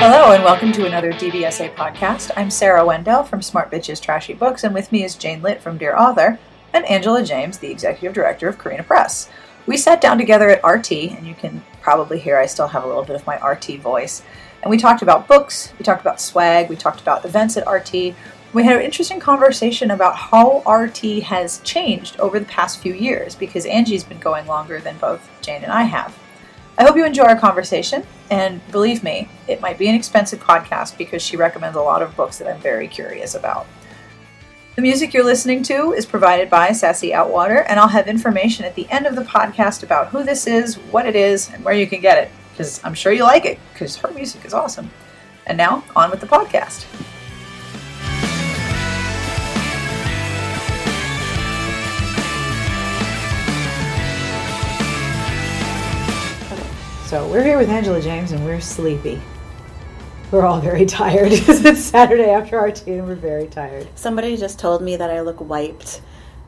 Hello and welcome to another DBSA podcast. I'm Sarah Wendell from Smart Bitches Trashy Books, and with me is Jane Litte from Dear Author and Angela James, the executive director of Carina Press. We sat down together at RT, and you can probably hear I still have a little bit of my RT voice. And we talked about books, we talked about swag, we talked about events at RT. We had an interesting conversation about how RT has changed over the past few years because Angie's been going longer than both Jane and I have. I hope you enjoy our conversation, and believe me, it might be an expensive podcast because she recommends a lot of books that I'm very curious about. The music you're listening to is provided by Sassy Outwater, and I'll have information at the end of the podcast about who this is, what it is, and where you can get it, because I'm sure you like it, because her music is awesome. And now, on with the podcast. So we're here with Angela James, and we're sleepy. We're all very tired because it's Saturday after RT, and we're very tired. Somebody just told me that I look wiped.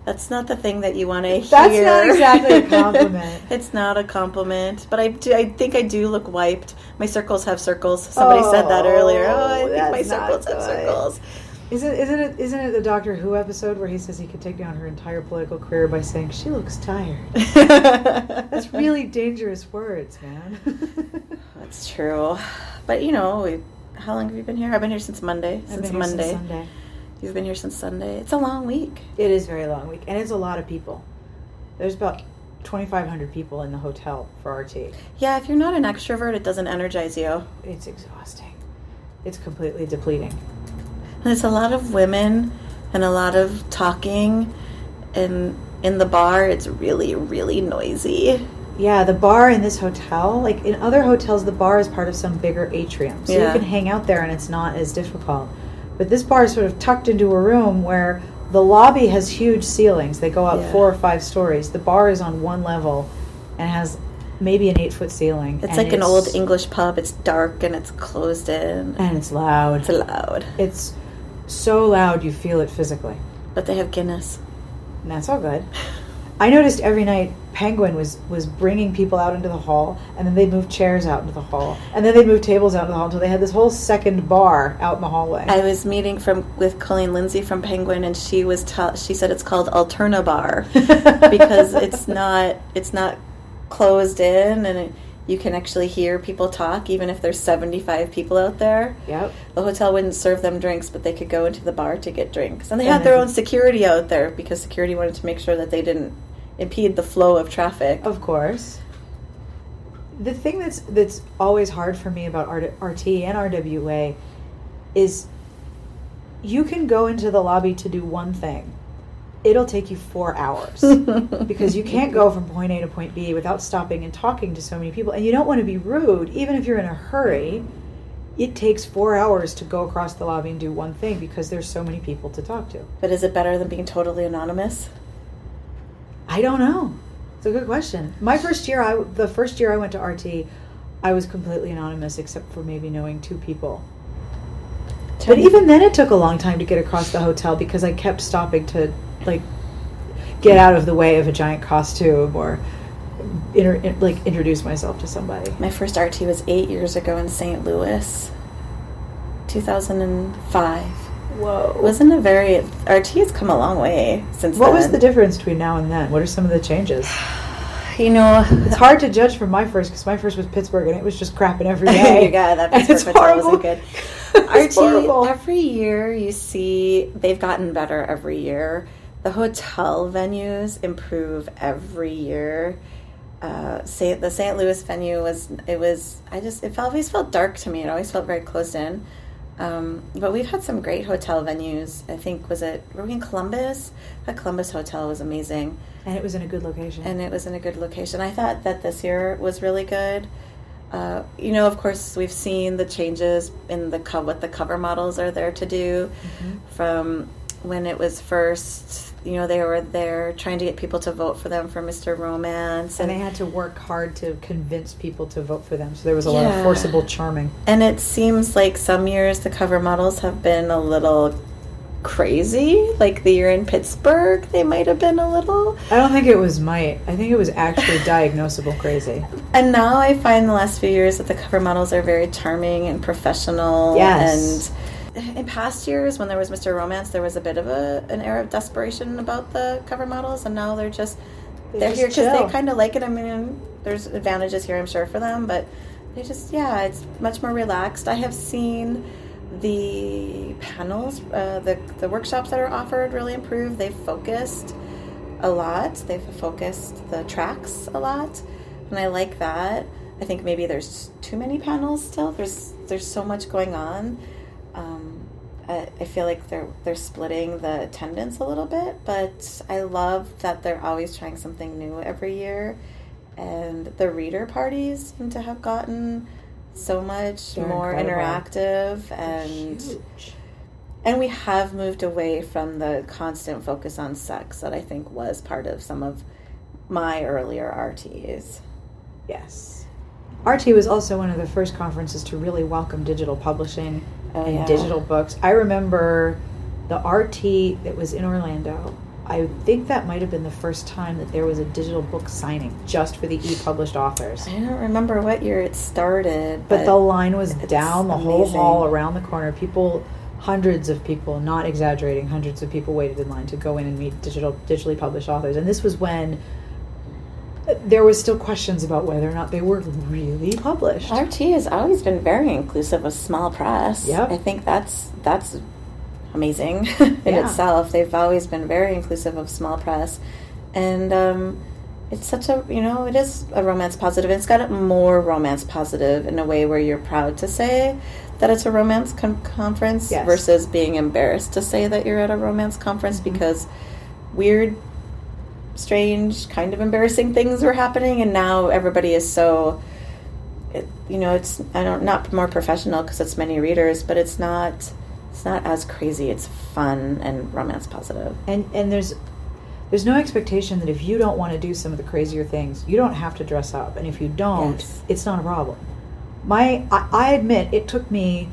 That's not the thing that you want to hear. That's not exactly a compliment. it's not a compliment, but I do. I think I do look wiped. My circles have circles. Somebody said that oh, earlier. Oh, I think my circles have circles. Isn't isn't it isn't it the Doctor Who episode where he says he could take down her entire political career by saying she looks tired? That's really dangerous words, man. That's true. But you know, we, how long have you been here? I've been here since Monday. I've Since been here since Monday. Sunday. You've been here since Sunday. It's a long week. It is a very long week, and it's a lot of people. There's about 2,500 people in the hotel for RT. Yeah, if you're not an extrovert, it doesn't energize you. It's exhausting. It's completely depleting. There's a lot of women and a lot of talking, and in the bar, it's really, really noisy. Yeah, the bar in this hotel, like in other hotels, the bar is part of some bigger atrium. So Yeah. you can hang out there and it's not as difficult. But this bar is sort of tucked into a room where the lobby has huge ceilings. They go up Yeah. four or five stories. The bar is on one level and has maybe an eight foot ceiling. It's like an old English pub. It's dark and it's closed in. And it's loud. It's loud. It's so loud you feel it physically. But they have Guinness. And that's all good. I noticed every night Penguin was was bringing people out into the hall, and then they'd move chairs out into the hall, and then they'd move tables out into the hall until they had this whole second bar out in the hallway. I was meeting from with Colleen Lindsay from Penguin, and she was ta- she said it's called Alterna Bar because it's not it's not closed in, and it, you can actually hear people talk even if there's 75 people out there. yep. The hotel wouldn't serve them drinks, but they could go into the bar to get drinks. And they had their own security out there because security wanted to make sure that they didn't impede the flow of traffic. Of course. The thing that's that's always hard for me about R- RT and RWA is you can go into the lobby to do one thing. It'll take you four hours because you can't go from point A to point B without stopping and talking to so many people. And you don't want to be rude, even if you're in a hurry. It takes four hours to go across the lobby and do one thing because there's so many people to talk to. But is it better than being totally anonymous? I don't know. It's a good question. My first year, I the first year I went to RT, I was completely anonymous except for maybe knowing two people. But even then, it took a long time to get across the hotel because I kept stopping to like get out of the way of a giant costume or inter- in- like introduce myself to somebody. My first RT was eight years ago in St. Louis, 2005. Whoa! It wasn't a very RT has come a long way since. what was the difference between now and then? What are some of the changes? You know, It's hard to judge from my first because my first was Pittsburgh and it was just crapping every day. yeah, that And Pittsburgh it's hotel horrible. wasn't good. It's RT horrible. every year you see they've gotten better every year. The hotel venues improve every year. Uh, say the St. Louis venue was it was I just it always felt dark to me. It always felt very closed in. Um, but we've had some great hotel venues. I think was it were we in Columbus? That Columbus hotel was amazing and it was in a good location. and it was in a good location. I thought that this year was really good. Uh, you know, of course, we've seen the changes in the co- what the cover models are there to do from when it was first. You know, they were there trying to get people to vote for them for Mr. Romance, And and they had to work hard to convince people to vote for them. So there was a lot of forcible charming. and it seems like some years the cover models have been a little crazy. Like the year in Pittsburgh, they might have been a little. I don't think it was might. I think it was actually diagnosable crazy. And now I find the last few years that the cover models are very charming and professional. Yes. And in past years, when there was Mr. Romance, there was a bit of a an air of desperation about the cover models, and now they're just They they're just here because they kind of like it. I mean, there's advantages here, I'm sure, for them, but they just yeah, it's much more relaxed. I have seen the panels, uh, the the workshops that are offered really improve. They've focused a lot. They've focused the tracks a lot, and I like that. I think maybe there's too many panels still. There's there's so much going on. Um, I, I feel like they're they're splitting the attendance a little bit, but I love that they're always trying something new every year, and the reader parties seem to have gotten so much They're more incredible. interactive and Huge. and we have moved away from the constant focus on sex that I think was part of some of my earlier RTs. Yes. RT was also one of the first conferences to really welcome digital publishing Oh, and yeah. digital books. I remember the RT that was in Orlando. I think that might have been the first time that there was a digital book signing just for the e-published authors. I don't remember what year it started, But the line was down the whole hall around the corner. People, hundreds of people, not exaggerating, hundreds of people waited in line to go in and meet digital, digitally published authors. And this was when there was still questions about whether or not they were really published. RT has always been very inclusive of small press. Yep. I think that's that's amazing in Yeah. itself. They've always been very inclusive of small press, and um, it's such a you know it is a romance positive. It's got it more romance positive in a way where you're proud to say that it's a romance con- conference Yes. versus being embarrassed to say that you're at a romance conference Mm-hmm. because weird strange kind of embarrassing things were happening and now everybody is so it, you know it's i don't not more professional because it's many readers but it's not it's not as crazy it's fun and romance positive. and and there's there's no expectation that if you don't want to do some of the crazier things, you don't have to dress up. And if you don't, Yes. it's not a problem. My I, I admit it took me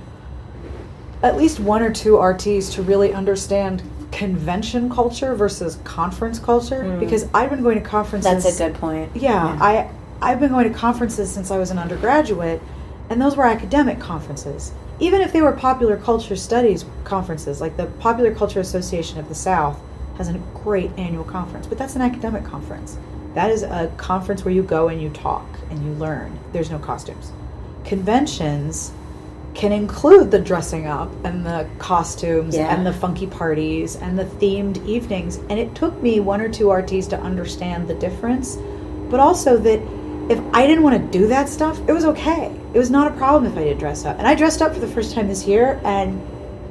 at least one or two RTs to really understand convention culture versus conference culture Mm. because I've been going to conferences. that's a good point Yeah, I I've been going to conferences since I was an undergraduate, and those were academic conferences. Even if they were popular culture studies conferences, like the Popular Culture Association of the South has a great annual conference, but that's an academic conference. That is a conference where you go and you talk and you learn. There's no costumes. Conventions can include the dressing up and the costumes Yeah. and the funky parties and the themed evenings. And it took me one or two RTs to understand the difference, but also that if I didn't want to do that stuff, it was okay. It was not a problem if I did dress up. And I dressed up for the first time this year and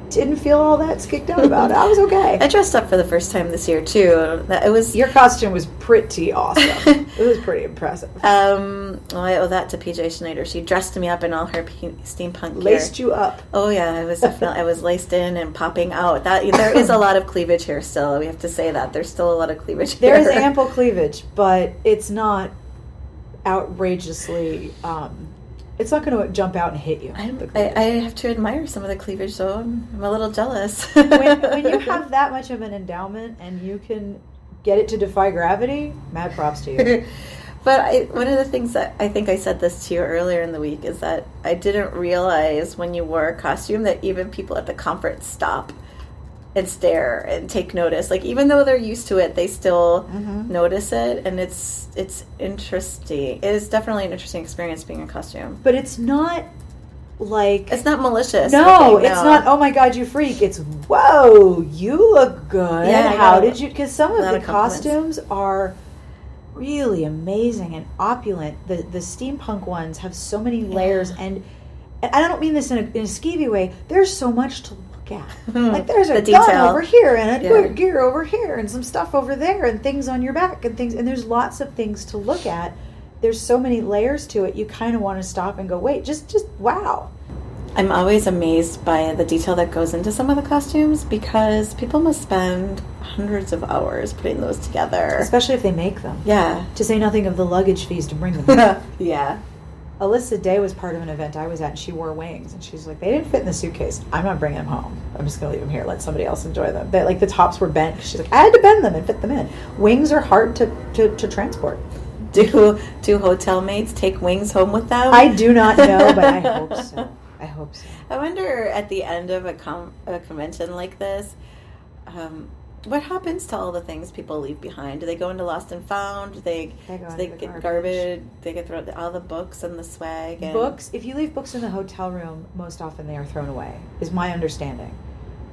didn't feel all that skicked out about it. I was okay. i dressed up for the first time this year too it was Your costume was pretty awesome. it was pretty impressive. um well, i owe that to pj schneider she dressed me up in all her steampunk gear Laced you up. Oh yeah, I was definitely I was laced in and popping out. That there is a lot of cleavage here still. We have to say that there's still a lot of cleavage here. There is ample cleavage, but it's not outrageously. Um, it's not going to jump out and hit you. I. I have to admire some of the cleavage, though. I'm, I'm a little jealous. when, when you have that much of an endowment and you can get it to defy gravity, mad props to you. but I, one of the things that I think I said this to you earlier in the week is that I didn't realize when you wore a costume that even people at the conference stop and stare and take notice. Like even though they're used to it, they still Mhm. notice it, and it's it's interesting. It is definitely an interesting experience being in costume. But it's not like. It's not malicious. no, it's not. Oh my God, you freak! It's whoa, you look good. Yeah, How did you? Because some of the of costumes are really amazing and opulent. The the steampunk ones have so many layers, and, and I don't mean this in a, in a skeevy way. There's so much to look at. Hmm. Like there's a The gun over here and a Yeah. good gear over here and some stuff over there and things on your back and things and there's lots of things to look at. There's so many layers to it. You kind of want to stop and go, wait, just just wow. I'm always amazed by the detail that goes into some of the costumes because people must spend hundreds of hours putting those together. Especially if they make them. Yeah. To say nothing of the luggage fees to bring them. yeah. Alyssa Day was part of an event I was at, and she wore wings, and she's like, they didn't fit in the suitcase. I'm not bringing them home. I'm just gonna leave them here. Let somebody else enjoy them. They, like the tops were bent. She's like, I had to bend them and fit them in. Wings are hard to to, to transport. Do do hotel mates take wings home with them? I do not know, but I hope so. I hope so. I wonder at the end of a, com- a convention like this, um, what happens to all the things people leave behind? Do they go into lost and found? Do they They do they the get garbage. garbage? They get throw all the books and the swag and Books, if you leave books in the hotel room, most often they are thrown away, is my understanding.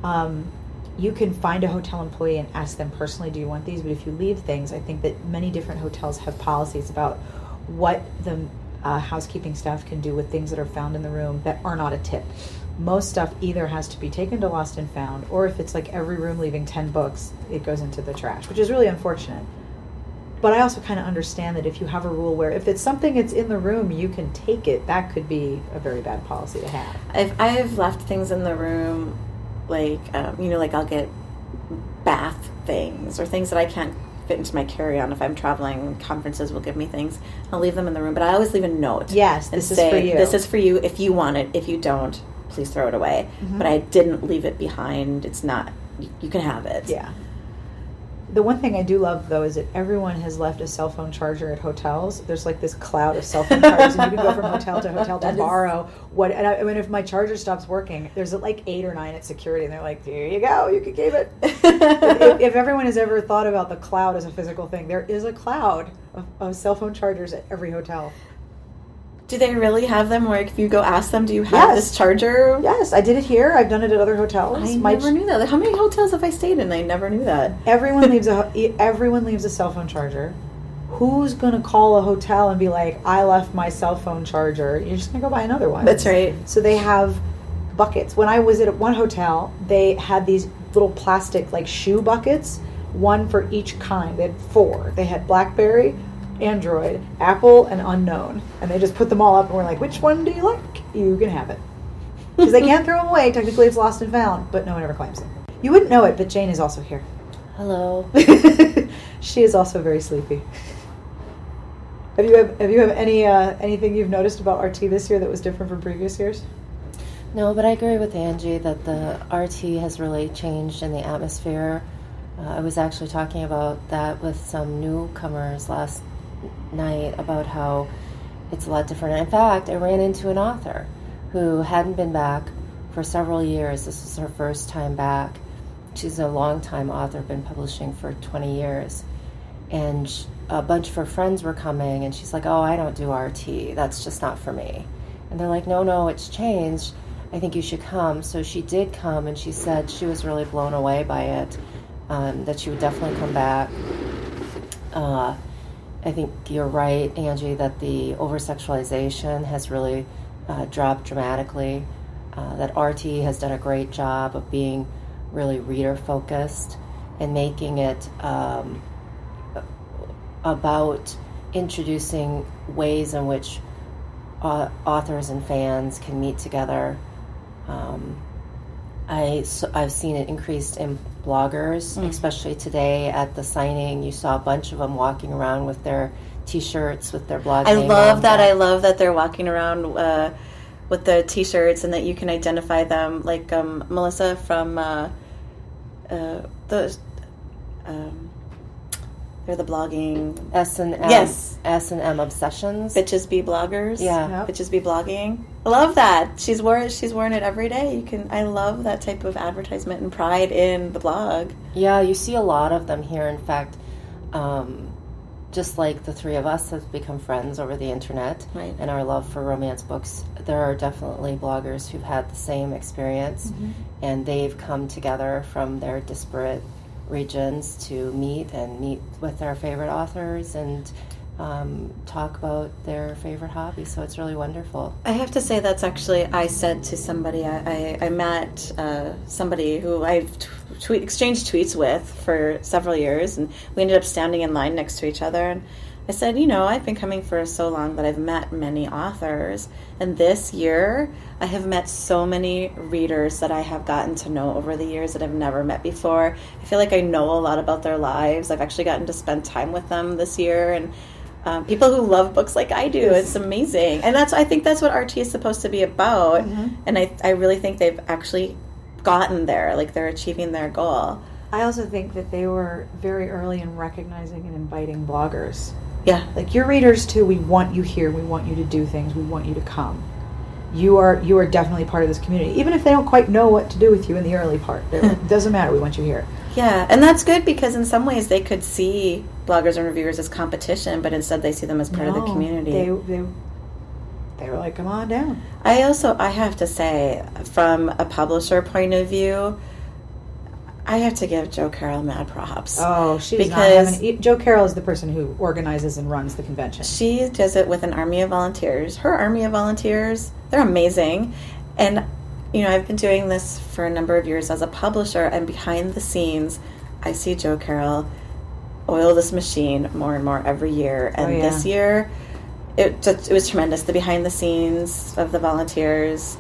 Um, you can find a hotel employee and ask them personally, do you want these? But if you leave things, I think that many different hotels have policies about what the uh, housekeeping staff can do with things that are found in the room that are not a tip. Most stuff either has to be taken to lost and found, or if it's like every room leaving 10 books, it goes into the trash, which is really unfortunate. But I also kind of understand that if you have a rule where if it's something that's in the room, you can take it, that could be a very bad policy to have. I've I've left things in the room, like um, you know, like I'll get bath things or things that I can't fit into my carry on if I'm traveling. Conferences will give me things. I'll leave them in the room, but I always leave a note. Yes, this is for you. This is for you if you want it. If you don't, please throw it away. Mhm. But I didn't leave it behind. It's not. You, you can have it. Yeah. The one thing I do love though is that everyone has left a cell phone charger at hotels. There's like this cloud of cell phone chargers, and you can go from hotel to hotel to borrow what. And I, I mean, if my charger stops working, there's like eight or nine at security, and they're like, "Here you go, you can keep it." if, if everyone has ever thought about the cloud as a physical thing, there is a cloud of, of cell phone chargers at every hotel. Do they really have them? Where if you go ask them, do you have Yes. this charger? Yes, I did it here. I've done it at other hotels. I My never knew that. How many hotels have I stayed in? I never knew that. everyone leaves a everyone leaves a cell phone charger. Who's gonna call a hotel and be like, "I left my cell phone charger"? You're just gonna go buy another one. That's right. So they have buckets. When I was at one hotel, they had these little plastic like shoe buckets, one for each kind. They had four. They had BlackBerry, Android, Apple, and unknown, and they just put them all up and were like, "Which one do you like? You can have it." Because they can't throw them away. Technically, it's lost and found, but no one ever claims them. You wouldn't know it, but Jane is also here. Hello. she is also very sleepy. Have you have, have you have any uh, anything you've noticed about RT this year that was different from previous years? No, but I agree with Angie that the RT has really changed in the atmosphere. Uh, I was actually talking about that with some newcomers last night about how it's a lot different. In fact, I ran into an author who hadn't been back for several years. This was her first time back. She's a longtime author, been publishing for 20 years. And a bunch of her friends were coming, and she's like, Oh, I don't do RT. That's just not for me. And they're like, No, no, it's changed. I think you should come. So she did come, and she said she was really blown away by it, um, that she would definitely come back. Uh, I think you're right, Angie, that the over sexualization has really uh, dropped dramatically. Uh, that RT has done a great job of being really reader focused and making it um, about introducing ways in which uh, authors and fans can meet together. Um, I so I've seen it increased in bloggers, Mm. especially today at the signing. You saw a bunch of them walking around with their T-shirts with their blog. I name love on that. them. I love that they're walking around uh, with the T-shirts and that you can identify them. Like um, Melissa from uh, uh, the um, they're the blogging S and M. Yes. S and M obsessions. bitches be bloggers. Yeah. Yep. bitches be blogging. Love that. She's worn she's worn it every day. You can. I love that type of advertisement and pride in the blog. Yeah, you see a lot of them here. In fact, um, just like the three of us have become friends over the internet Right. and our love for romance books, there are definitely bloggers who've had the same experience and they've come together from their disparate regions to meet and meet with their favorite authors and um, talk about their favorite hobby. So it's really wonderful. I have to say that's actually I said to somebody I, I, I met uh, somebody who I've t- tweet, exchanged tweets with for several years, and we ended up standing in line next to each other. And I said, you know, I've been coming for so long that I've met many authors, and this year I have met so many readers that I have gotten to know over the years that I've never met before. I feel like I know a lot about their lives. I've actually gotten to spend time with them this year, and um, people who love books like I do. Yes. It's amazing, and that's I think that's what RT is supposed to be about. Mhm. And I I really think they've actually gotten there. Like they're achieving their goal. I also think that they were very early in recognizing and inviting bloggers. Yeah, Like your readers too, we want you here. We want you to do things. We want you to come. You are you are definitely part of this community, even if they don't quite know what to do with you in the early part. It doesn't matter. We want you here. Yeah, and that's good because in some ways they could see bloggers and reviewers as competition, but instead they see them as part of the community. They, they they were like, come on down. I also I have to say, from a publisher point of view, I have to give Jo Carol mad props. Oh, she's not Because- having. e, Jo Carol is the person who organizes and runs the convention. She does it with an army of volunteers. Her army of volunteers, they're amazing. And, you know, I've been doing this for a number of years as a publisher, and behind the scenes, I see Jo Carol oil this machine more and more every year. And Oh, yeah. this year, it, just, it was tremendous. The behind the scenes of the volunteers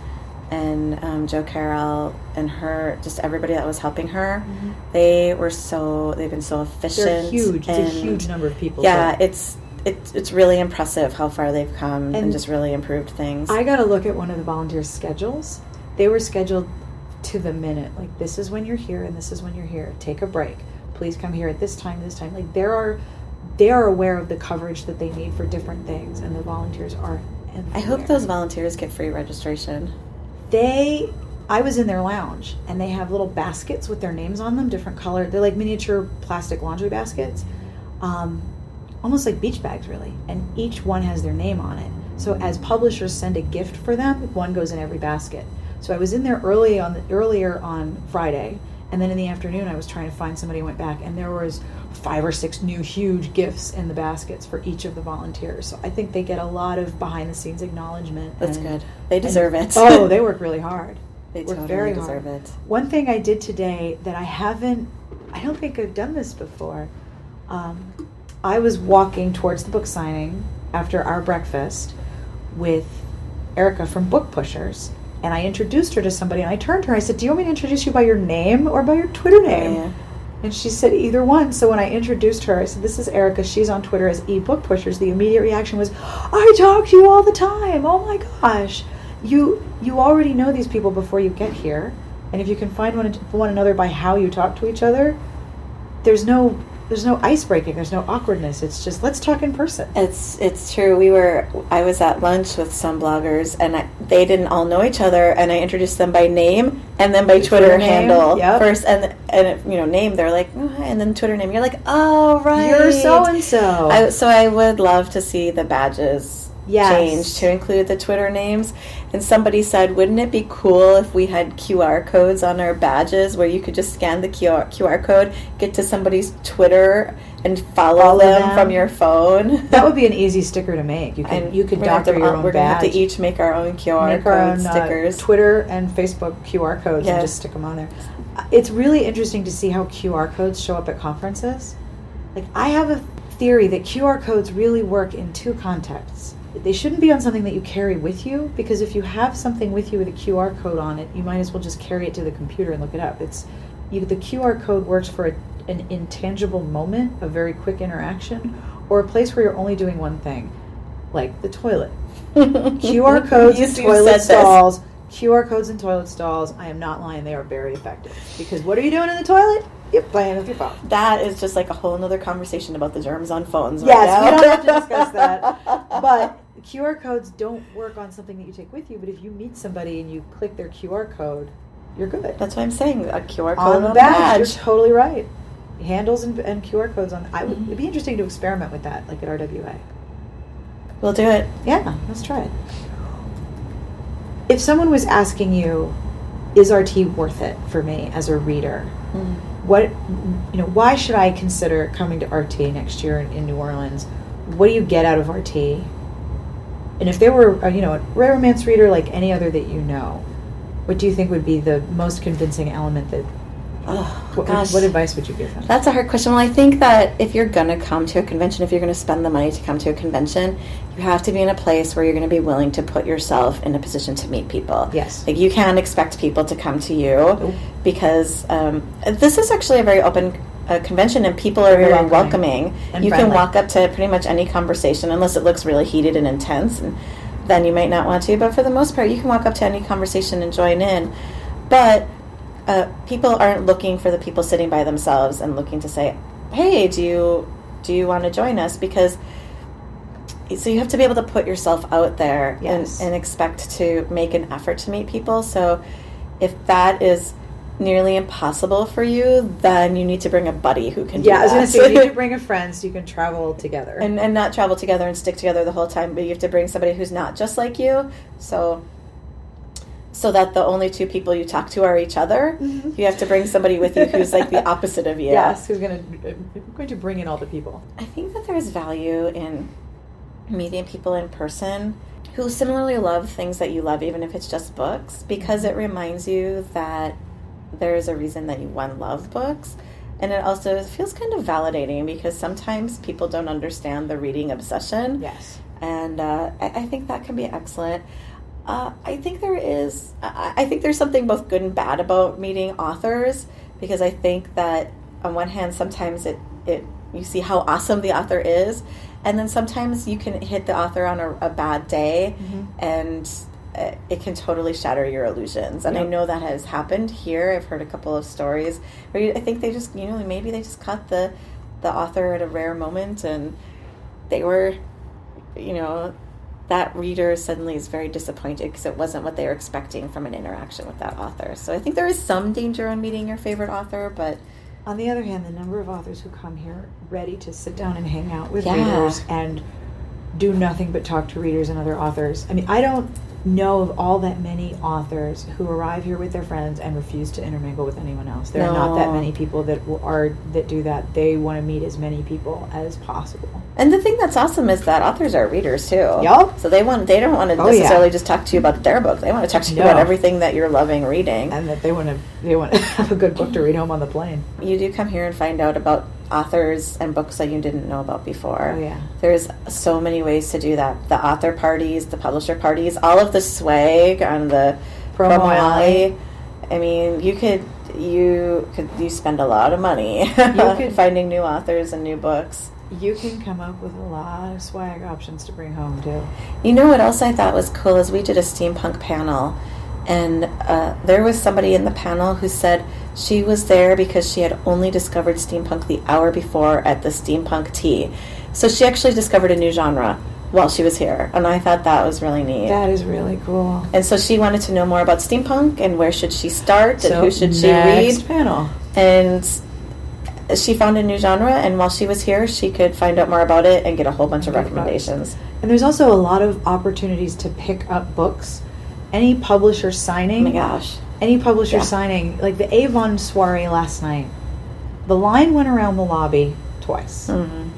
and um, Jo Carol and her, just everybody that was helping her, they were so, they've been so efficient. They're huge. It's a huge number of people. yeah, it's it's it's really impressive how far they've come and, And just really improved things. I got to look at one of the volunteers' schedules. They were scheduled to the minute. Like this is when you're here, and this is when you're here. Take a break. Please come here at this time. This time. Like there are, they are aware of the coverage that they need for different things, and the volunteers are. I hope those volunteers get free registration. they i was in their lounge and they have little baskets with their names on them different color they're like miniature plastic laundry baskets um, almost like beach bags really and each one has their name on it so as publishers send a gift for them one goes in every basket so i was in there early on the, earlier on friday and then in the afternoon i was trying to find somebody who went back and there was five or six new huge gifts in the baskets for each of the volunteers so i think they get a lot of behind the scenes acknowledgement That's and- good. They deserve and- it. oh they work really hard they work totally very deserve hard. it. one thing I did today that I haven't, I don't think I've done this before. Um, I was walking towards the book signing after our breakfast with Erica from Book Pushers, and I introduced her to somebody. And I turned to her. I said, "Do you want me to introduce you by your name or by your Twitter name?" Yeah. And she said either one. So when I introduced her, I said, "This is Erica. She's on Twitter as eBook Pushers." The immediate reaction was, "I talk to you all the time. Oh my gosh, you you already know these people before you get here, and if you can find one one another by how you talk to each other, there's no there's no ice breaking. There's no awkwardness. It's just let's talk in person." It's it's true. We were I was at lunch with some bloggers and I, they didn't all know each other and I introduced them by name and then by Twitter, Twitter handle yep. first and and you know name they're like oh, hi," and then Twitter name you're like oh right You're so and so. So I would love to see the badges Yes. change to include the Twitter names. And somebody said, wouldn't it be cool if we had QR codes on our badges where you could just scan the QR, QR code, get to somebody's Twitter, and follow, Follow them, them. from your phone? That would be an easy sticker to make. You could And you could doctor to- your own We're gonna have to each make our own QR make code own uh, stickers. Twitter and Facebook QR codes Yeah. and just stick them on there. It's really interesting to see how QR codes show up at conferences. Like I have a theory that QR codes really work in two contexts. They shouldn't be on something that you carry with you because if you have something with you with a QR code on it, you might as well just carry it to the computer and look it up. It's you, the QR code works for a, an intangible moment, a very quick interaction, or a place where you're only doing one thing, like the toilet. QR codes in toilet said this. stalls. QR codes in toilet stalls. I am not lying; they are very effective. Because what are you doing in the toilet? You're playing with your phone. That is just like a whole other conversation about the germs on phones. right Yes, now. we don't have to discuss that. But QR codes don't work on something that you take with you. But if you meet somebody and you click their QR code, you're good. That's what I'm saying. A QR code on the badge. badge. You're totally right. Handles and, and QR codes on. I would, it'd be interesting to experiment with that, like at RWA. We'll do it. Yeah, let's try it. If someone was asking you, "Is RT worth it for me as a reader?" Mm. What you know? Why should I consider coming to RT next year in, in New Orleans? What do you get out of RT? And if there were, uh, you know, a rare romance reader like any other that you know, what do you think would be the most convincing element that? Oh, What, gosh. what advice would you give them? That's a hard question. Well, I think that if you're going to come to a convention, if you're going to spend the money to come to a convention, you have to be in a place where you're going to be willing to put yourself in a position to meet people. Yes. Like, you can't expect people to come to you Nope. because um, this is actually a very open a convention and people are Very very, welcoming welcoming. you friendly. can walk up to pretty much any conversation unless it looks really heated and intense and then you might not want to but for the most part you can walk up to any conversation and join in but uh, people aren't looking for the people sitting by themselves and looking to say hey do you do you want to join us because so you have to be able to put yourself out there Yes. and, and expect to make an effort to meet people so if that is nearly impossible for you then you need to bring a buddy who can Yeah, I was going to say you need to bring a friend so you can travel together. and, and not travel together and stick together the whole time but you have to bring somebody who's not just like you. So so that the only two people you talk to are each other mm-hmm. you have to bring somebody with you who's like the opposite of you. Yes, who's going to going to bring in all the people. I think that there's value in meeting people in person who similarly love things that you love, even if it's just books, because mm-hmm. it reminds you that there is a reason that you one love books. And it also feels kind of validating because sometimes people don't understand the reading obsession. Yes. And uh, I, I think that can be excellent. Uh, I think there is, I, I think there's something both good and bad about meeting authors because I think that on one hand, sometimes it, it you see how awesome the author is, and then sometimes you can hit the author on a, a bad day, and uh, Uh, it can totally shatter your illusions. And I know that has happened here. I've heard a couple of stories where you, I think they just, you know, maybe they just caught the the author at a rare moment, and they were, you know, that reader suddenly is very disappointed because it wasn't what they were expecting from an interaction with that author. So I think there is some danger in meeting your favorite author, but On the other hand, the number of authors who come here ready to sit down and hang out with Yeah. readers and do nothing but talk to readers and other authors. I mean, I don't know of all that many authors who arrive here with their friends and refuse to intermingle with anyone else. There are not that many people that are that do that. They want to meet as many people as possible. and the thing that's awesome is that authors are readers too. Yup. So they want they don't want to Oh, yeah. necessarily just talk to you about their book. They want to talk to you No. about everything that you're loving reading. And that they want to they want to have a good book to read home on the plane. you do come here and find out about authors and books that you didn't know about before. Oh, yeah. There's so many ways to do that. The author parties, the publisher parties, all of the swag on the Promo promo, alley. I mean, you could you could you spend a lot of money you could- finding new authors and new books. You can come up with a lot of swag options to bring home too. You know what else I thought was cool is we did a steampunk panel, and uh, there was somebody in the panel who said she was there because she had only discovered steampunk the hour before at the steampunk tea. So she actually discovered a new genre while she was here, and I thought that was really neat. That is really cool. and so she wanted to know more about steampunk and where should she start and who should she read, panel. and she found a new genre. And while she was here, she could find out more about it and get a whole bunch of Get about it. recommendations. And there's also a lot of opportunities to pick up books. Any publisher signing. Oh my gosh. any publisher Yeah. signing, like the Avon soiree last night, the line went around the lobby twice. Mhm.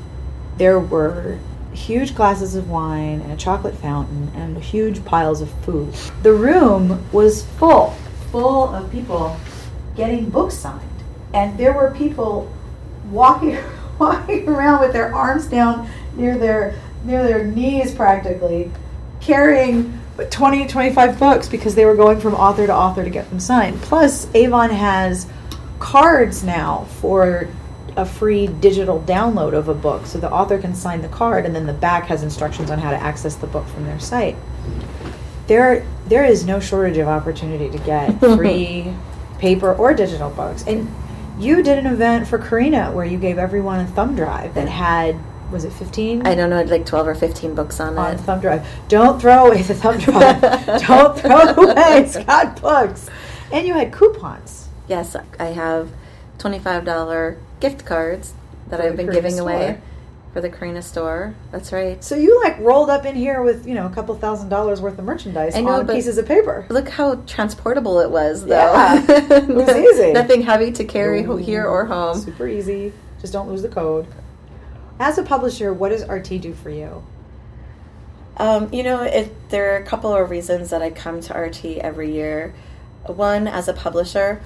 There were huge glasses of wine and a chocolate fountain and huge piles of food. The room was full, full of people getting books signed. And there were people walking walking around with their arms down near their near their knees practically carrying 20 25 books because they were going from author to author to get them signed. Plus avon has cards now for a free digital download of a book so the author can sign the card and then the back has instructions on how to access the book from their site. There there is no shortage of opportunity to get free paper or digital books. And you did an event for Carina where you gave everyone a thumb drive that had was it 15 I don't know, like 12 or 15 books on, it. on it. thumb drive. Don't throw away the thumb drive. Don't throw away. It's got books. And you had coupons. Yes, I have $25 gift cards that For I've been Carina giving away for the Carina store. That's right. So you like rolled up in here with, you know, a couple thousand dollars worth of merchandise I know, on pieces of paper. Look how transportable it was, though. Yeah, it was easy. Nothing heavy to carry ho- here or home. Super easy. Just don't lose the code. As a publisher, what does RT do for you? Um, you know, it, there are a couple of reasons that I come to RT every year. One, as a publisher,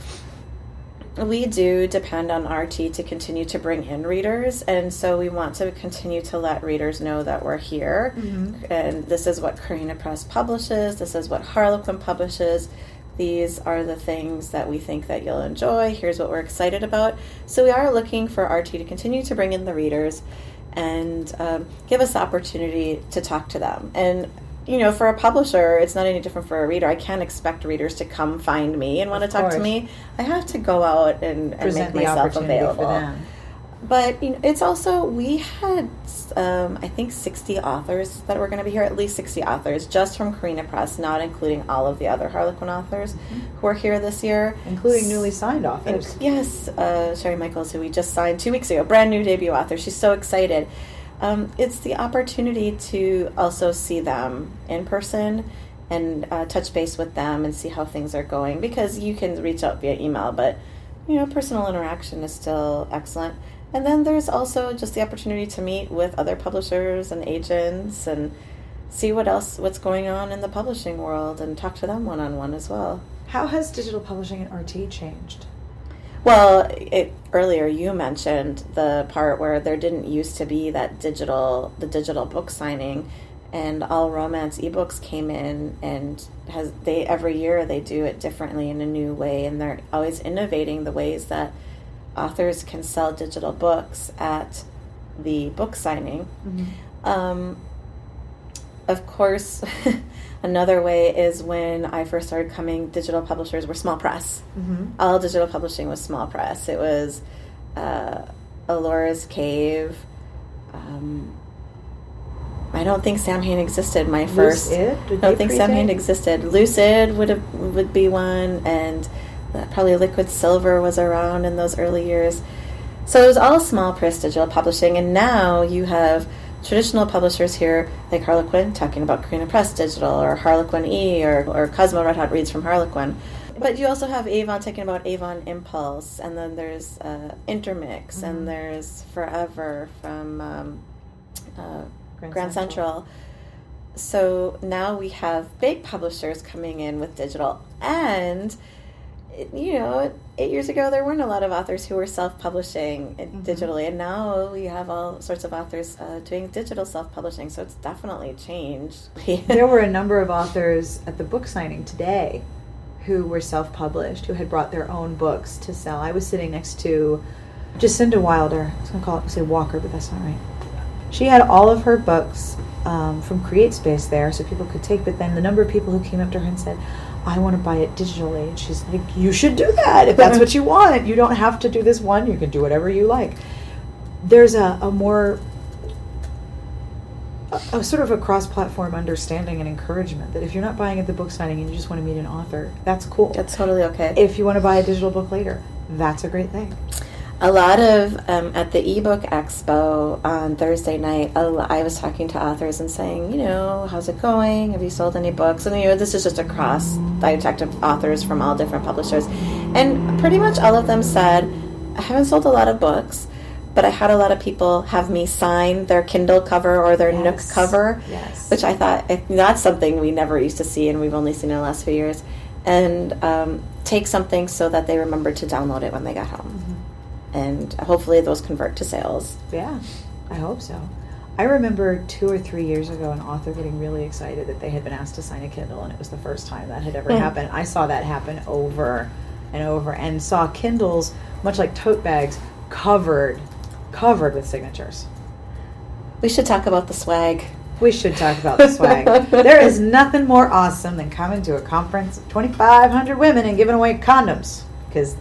we do depend on RT to continue to bring in readers, and so we want to continue to let readers know that we're here. And this is what Carina Press publishes, this is what Harlequin publishes. These are the things that we think that you'll enjoy. Here's what we're excited about. So we are looking for RT to continue to bring in the readers and um, give us the opportunity to talk to them. And you know, for a publisher, it's not any different for a reader. I can't expect readers to come find me and want to talk course. to me. I have to go out and, and make myself available. But you know, it's also we had um, I think sixty authors that were going to be here, at least sixty authors, just from Carina Press, not including all of the other Harlequin authors who are here this year, Including newly signed And- authors. yes, uh, Sherry Michaels, who we just signed two weeks ago, brand new debut author. She's so excited. Um, it's the opportunity to also see them in person and uh, touch base with them and see how things are going because you can reach out via email, but you know, personal interaction is still excellent. And then there's also just the opportunity to meet with other publishers and agents and see what else what's going on in the publishing world and talk to them one on one as well. How has digital publishing at RT changed? Well, it, earlier you mentioned the part where there didn't used to be that digital, the digital book signing, and all romance ebooks came in, and has they every year they do it differently in a new way, and they're always innovating the ways that authors can sell digital books at the book signing. Um, of course, another way is when I first started coming, digital publishers were small press. Mm-hmm. All digital publishing was small press. It was uh, Ellora's Cave. Um, I don't think Samhain existed. My first. Loose Id? I don't think? Samhain existed. Loose Id would have would be one, and uh, probably Liquid Silver was around in those early years. So it was all small press digital publishing, and now you have traditional publishers here like Harlequin talking about Carina Press Digital or Harlequin E or, or Cosmo Red Hot Reads from Harlequin. But you also have Avon talking about Avon Impulse, and then there's uh, Intermix, Mm-hmm. and there's Forever from um, uh, Grand Grand, Central. Central. So now we have big publishers coming in with digital, and you know, eight years ago there weren't a lot of authors who were self-publishing it Mhm. digitally, and now we have all sorts of authors uh, doing digital self-publishing. So it's definitely changed. there were a number of authors at the book signing today who were self-published who had brought their own books to sell i was sitting next to jasinda wilder i was going to call it say walker but that's not right she had all of her books um, from create space there so people could take but then the number of people who came up to her and said i want to buy it digitally and she's like you should do that if that's what you want you don't have to do this one you can do whatever you like there's a, a more a, a sort of a cross-platform understanding and encouragement that if you're not buying at the book signing and you just want to meet an author, that's cool. That's totally okay. if you want to buy a digital book later, that's a great thing. A lot of um, at the ebook expo on thursday night i was talking to authors and saying you know how's it going? Have you sold any books? And you know this is just across i talked to authors from all different publishers. And pretty much all of them said i haven't sold a lot of books but i had a lot of people have me sign their kindle cover or their nook cover Yes. which i thought that's something we never used to see and we've only seen in the last few years and um, take something so that they remember to download it when they got home and hopefully those convert to sales. Yeah, I hope so. I remember two or three years ago an author getting really excited that they had been asked to sign a Kindle, and it was the first time that had ever Hmm. happened. I saw that happen over and over, and saw Kindles, much like tote bags, covered, covered with signatures. We should talk about the swag. We should talk about the swag. there is nothing more awesome than coming to a conference of 2,500 women and giving away condoms because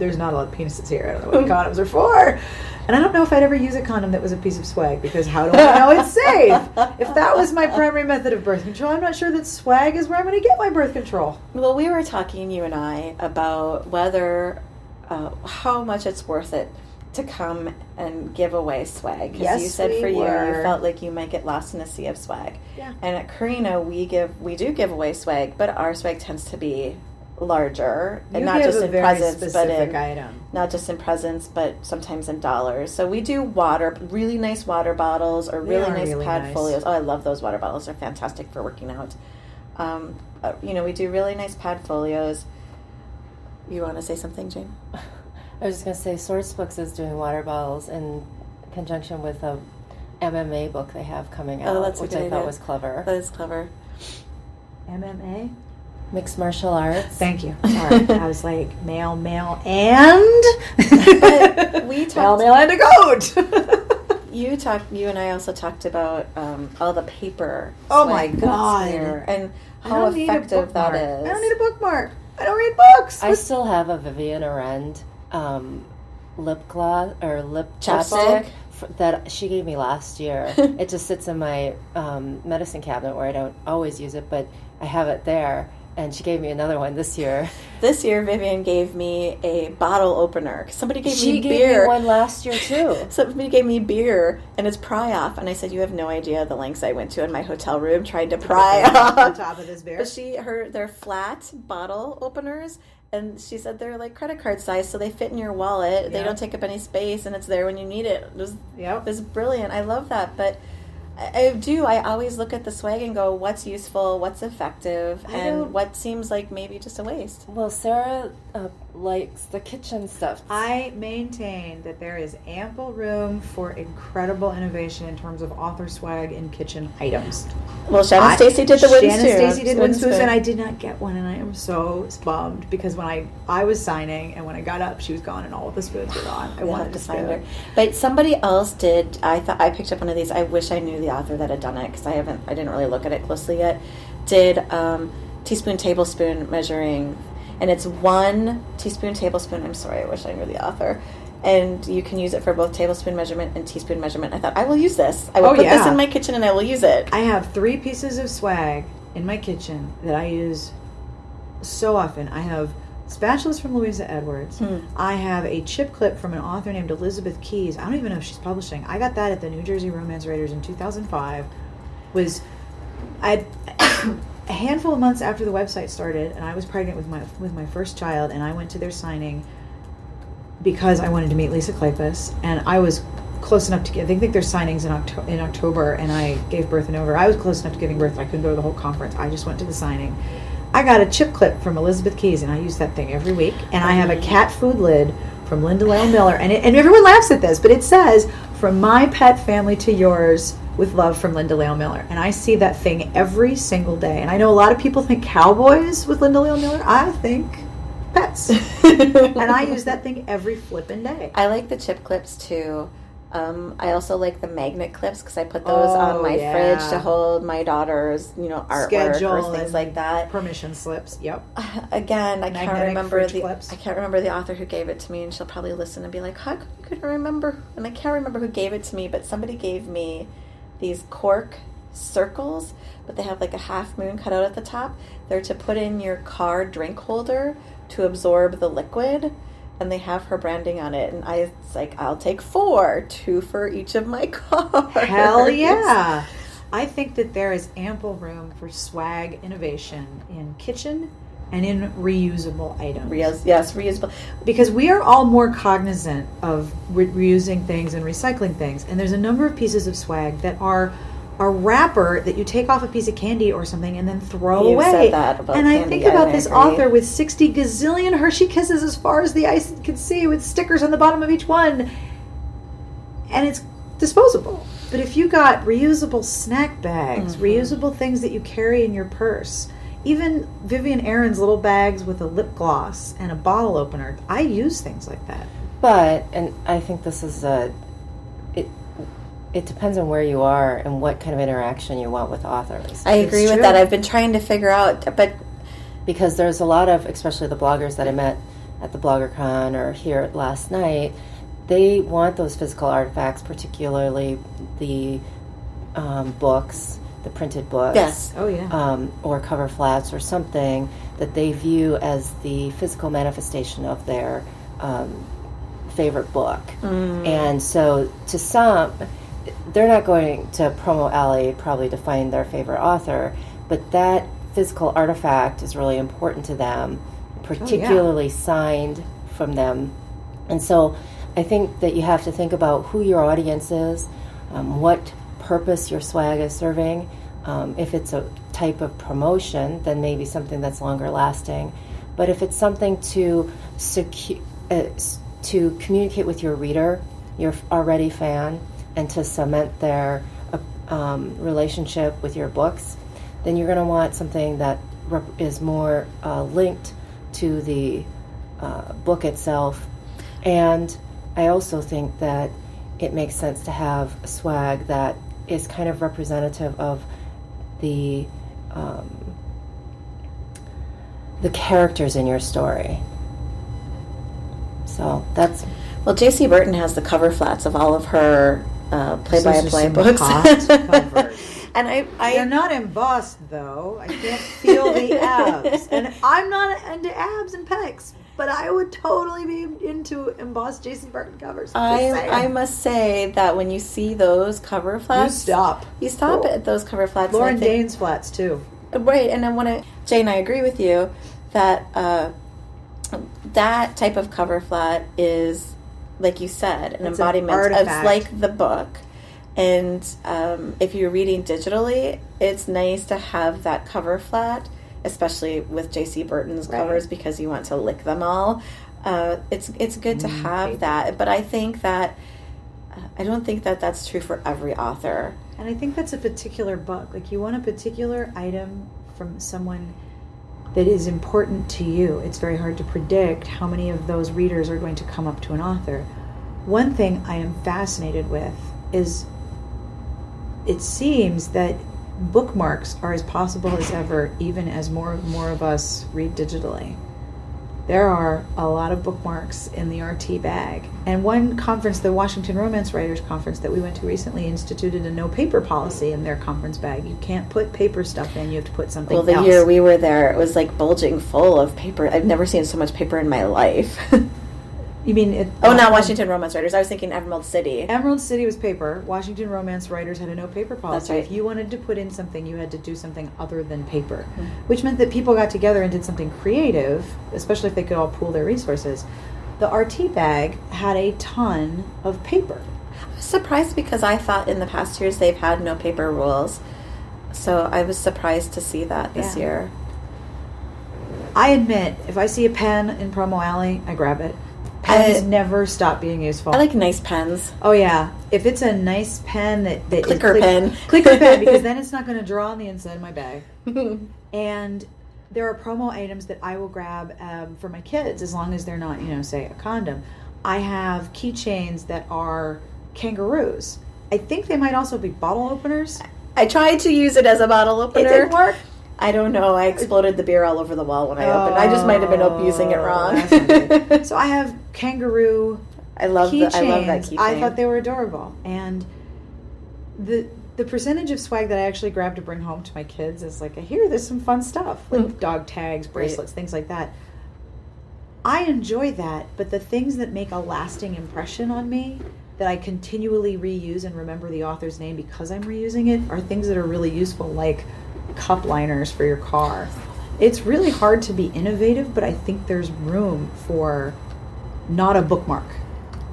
there's not a lot of penises here. I don't know what condoms are for. And I don't know if I'd ever use a condom that was a piece of swag because how do I know it's safe? If that was my primary method of birth control, I'm not sure that swag is where I'm going to get my birth control. Well, we were talking, you and I, about whether, uh, how much it's worth it to come and give away swag. 'Cause Yes, you said we for you, were. you felt like you might get lost in a sea of swag. Yeah. And at Carina, we give, we do give away swag, but our swag tends to be larger, and not give just a in very presents, but in item. not just in presents, but sometimes in dollars. So we do water, really nice water bottles or They really are nice really pad nice. folios. Oh, I love those water bottles. They're fantastic for working out. Um, uh, you know, we do really nice pad folios. You want to say something, Jane? I was just going to say, Source Books is doing water bottles in conjunction with a MMA book they have coming out, Oh, that's a which good I thought idea. was clever. That is clever. MMA? Mixed martial arts. Thank you. Sorry, I was like male, male, and But we male, talked. male, and a goat. You talked. You and I also talked about um, all the paper. Oh my God. and how don't need a effective that is. I don't need a bookmark. I don't read books. I What's- still have a Vivian Arend um, lip gloss or lip Chapstick? chapstick that she gave me last year. it just sits in my um, medicine cabinet where I don't always use it, but I have it there. And she gave me another one this year. This year, Vivian gave me a bottle opener. Somebody gave She me gave beer. me one last year too. Somebody gave me beer, and it's pry off. And I said, "You have no idea the lengths I went to in my hotel room trying to pry on off." top of this beer. But she, her, they're flat bottle openers, and she said they're like credit card size, so they fit in your wallet. They don't take up any space, and it's there when you need it. It was, Yep. it was brilliant. I love that, but. I do. I always look at the swag and go, "What's useful? What's effective? And what seems like maybe just a waste?" Well, Sarah uh, likes the kitchen stuff. I maintain that there is ample room for incredible innovation in terms of author swag and kitchen items. Well, Shannon I- Stacy did the wooden Shannon spoon. Stacy did wooden spoons, spoon. and I did not get one, and I am so bummed because when I I was signing and when I got up, she was gone, and all of the spoons were gone. I wanted to to find her. But somebody else did. I thought I picked up one of these. I wish I knew the author that had done it because I haven't. I didn't really look at it closely yet. Did um, teaspoon tablespoon measuring, and it's one teaspoon tablespoon. I'm sorry. I wish I knew the author. And you can use it for both tablespoon measurement and teaspoon measurement. I thought I will use this. I will Oh, put this in my kitchen and I will use it. I have three pieces of swag in my kitchen that I use so often. I have spatulas from Louisa Edwards. Hmm. I have a chip clip from an author named Elizabeth Keys. I don't even know if she's publishing. I got that at the New Jersey Romance Writers in 2005. Was I a handful of months after the website started, and I was pregnant with my with my first child, and I went to their signing because I wanted to meet Lisa Kleypas, and I was close enough to get. They think their signings in October, in October, and I gave birth in November. I was close enough to giving birth. I couldn't go to the whole conference. I just went to the signing. I got a chip clip from Elizabeth Keys, and I use that thing every week. And I have a cat food lid from Linda Lael Miller, and it, and everyone laughs at this, but it says "From my pet family to yours." With love from Linda Lael Miller. And I see that thing every single day. And I know a lot of people think cowboys with Linda Lael Miller. I think pets. and I use that thing every flipping day. I like the chip clips too. Um, I also like the magnet clips because I put those on Oh, my yeah. fridge to hold my daughter's, you know, artwork Schedule or things like that. Permission slips. Yep. Again, I can't remember the clips. I can't remember the author who gave it to me, and she'll probably listen and be like, "How come you couldn't remember?" And I can't remember who gave it to me, but somebody gave me these cork circles, but they have like a half moon cut out at the top. They're to put in your car drink holder to absorb the liquid. And they have her branding on it, and I was like, "I'll take four, two for each of my cars." Hell yeah. I think that there is ample room for swag innovation in kitchen and in reusable items. Reus- yes, reusable. because we are all more cognizant of re- reusing things and recycling things and there's a number of pieces of swag that are a wrapper that you take off a piece of candy or something and then throw You away said that about and i think about I this agree. author with 60 gazillion hershey kisses as far as the eye can see with stickers on the bottom of each one and it's disposable but if you got reusable snack bags Mhm. reusable things that you carry in your purse even Vivian Arend's little bags with a lip gloss and a bottle opener. I use things like that. But and I think this is a it it depends on where you are and what kind of interaction you want with authors. I agree It's with true. that. I've been trying to figure out, but because there's a lot of especially the bloggers that I met at the BloggerCon or here last night, they want those physical artifacts, particularly the um, books, the printed books. yes, Oh yeah. um, or cover flats or something that they view as the physical manifestation of their um, favorite book. And so, to some, they're not going to Promo Alley probably to find their favorite author, but that physical artifact is really important to them, particularly signed from them. And so, I think that you have to think about who your audience is, um, what purpose your swag is serving. Um, if it's a type of promotion, then maybe something that's longer lasting. But if it's something to secu- uh, to communicate with your reader, your already fan, and to cement their uh, um, relationship with your books, then you're going to want something that rep- is more uh, linked to the uh, book itself. And I also think that it makes sense to have swag that is kind of representative of the um, the characters in your story. So that's Well, Jaci Burton has the cover flats of all of her uh, play-by-play Those books, and I, They're not embossed though. I can't feel the abs, and I'm not into abs and pecs. But I would totally be into embossed Jaci Burton covers. I, I must say that when you see those cover flats, you stop. You stop at those cover flats. Lauren think- Dane's flats too. Right, and I want to, Jane, I agree with you that uh, that type of cover flat is, like you said, an It's an embodiment of artifact. like the book. And um, if you're reading digitally, it's nice to have that cover flat, especially with Jaci Burton's Right. covers because you want to lick them all. Uh, it's it's good to Mm, have that, but I think that uh, I don't think that that's true for every author. And I think that's a particular book. Like you want a particular item from someone that is important to you. It's very hard to predict how many of those readers are going to come up to an author. One thing I am fascinated with is it seems that bookmarks are as possible as ever, even as more and more of us read digitally. There are a lot of bookmarks in the RT bag. And one conference, the Washington Romance Writers Conference that we went to recently, instituted a no paper policy in their conference bag. You can't put paper stuff in, you have to put something else. Well, the else. year we were there, it was like bulging full of paper. I've never seen so much paper in my life. you mean it, oh, not Washington Romance Writers. I was thinking Emerald City. Emerald City was paper. Washington Romance Writers had a no paper policy. That's right. If you wanted to put in something, you had to do something other than paper, Hmm. which meant that people got together and did something creative, especially if they could all pool their resources. The RT bag had a ton of paper. I was surprised because I thought in the past years they've had no paper rules. So I was surprised to see that this Yeah. year. I admit, if I see a pen in Promo Alley, I grab it. Pens I- never stop being useful. I like nice pens. Oh yeah, if it's a nice pen that, that Clicker click- pen. clicker pen, because then it's not going to draw on the inside of my bag. And there are promo items that I will grab um, for my kids as long as they're not, you know, say a condom. I have keychains that are kangaroos. I think they might also be bottle openers. I tried to use it as a bottle opener. It didn't work. I don't know. I exploded the beer all over the wall when I opened. I just might have been abusing it Oh, wrong. good. so I have kangaroo I love the, I love that keychain. I thought they were adorable, and the the percentage of swag that I actually grabbed to bring home to my kids is like, here, there's some fun stuff, like Mm. dog tags, bracelets, things like that. I enjoy that, but the things that make a lasting impression on me that I continually reuse and remember the author's name because I'm reusing it are things that are really useful, like cup liners for your car. It's really hard to be innovative, but I think there's room for not a bookmark.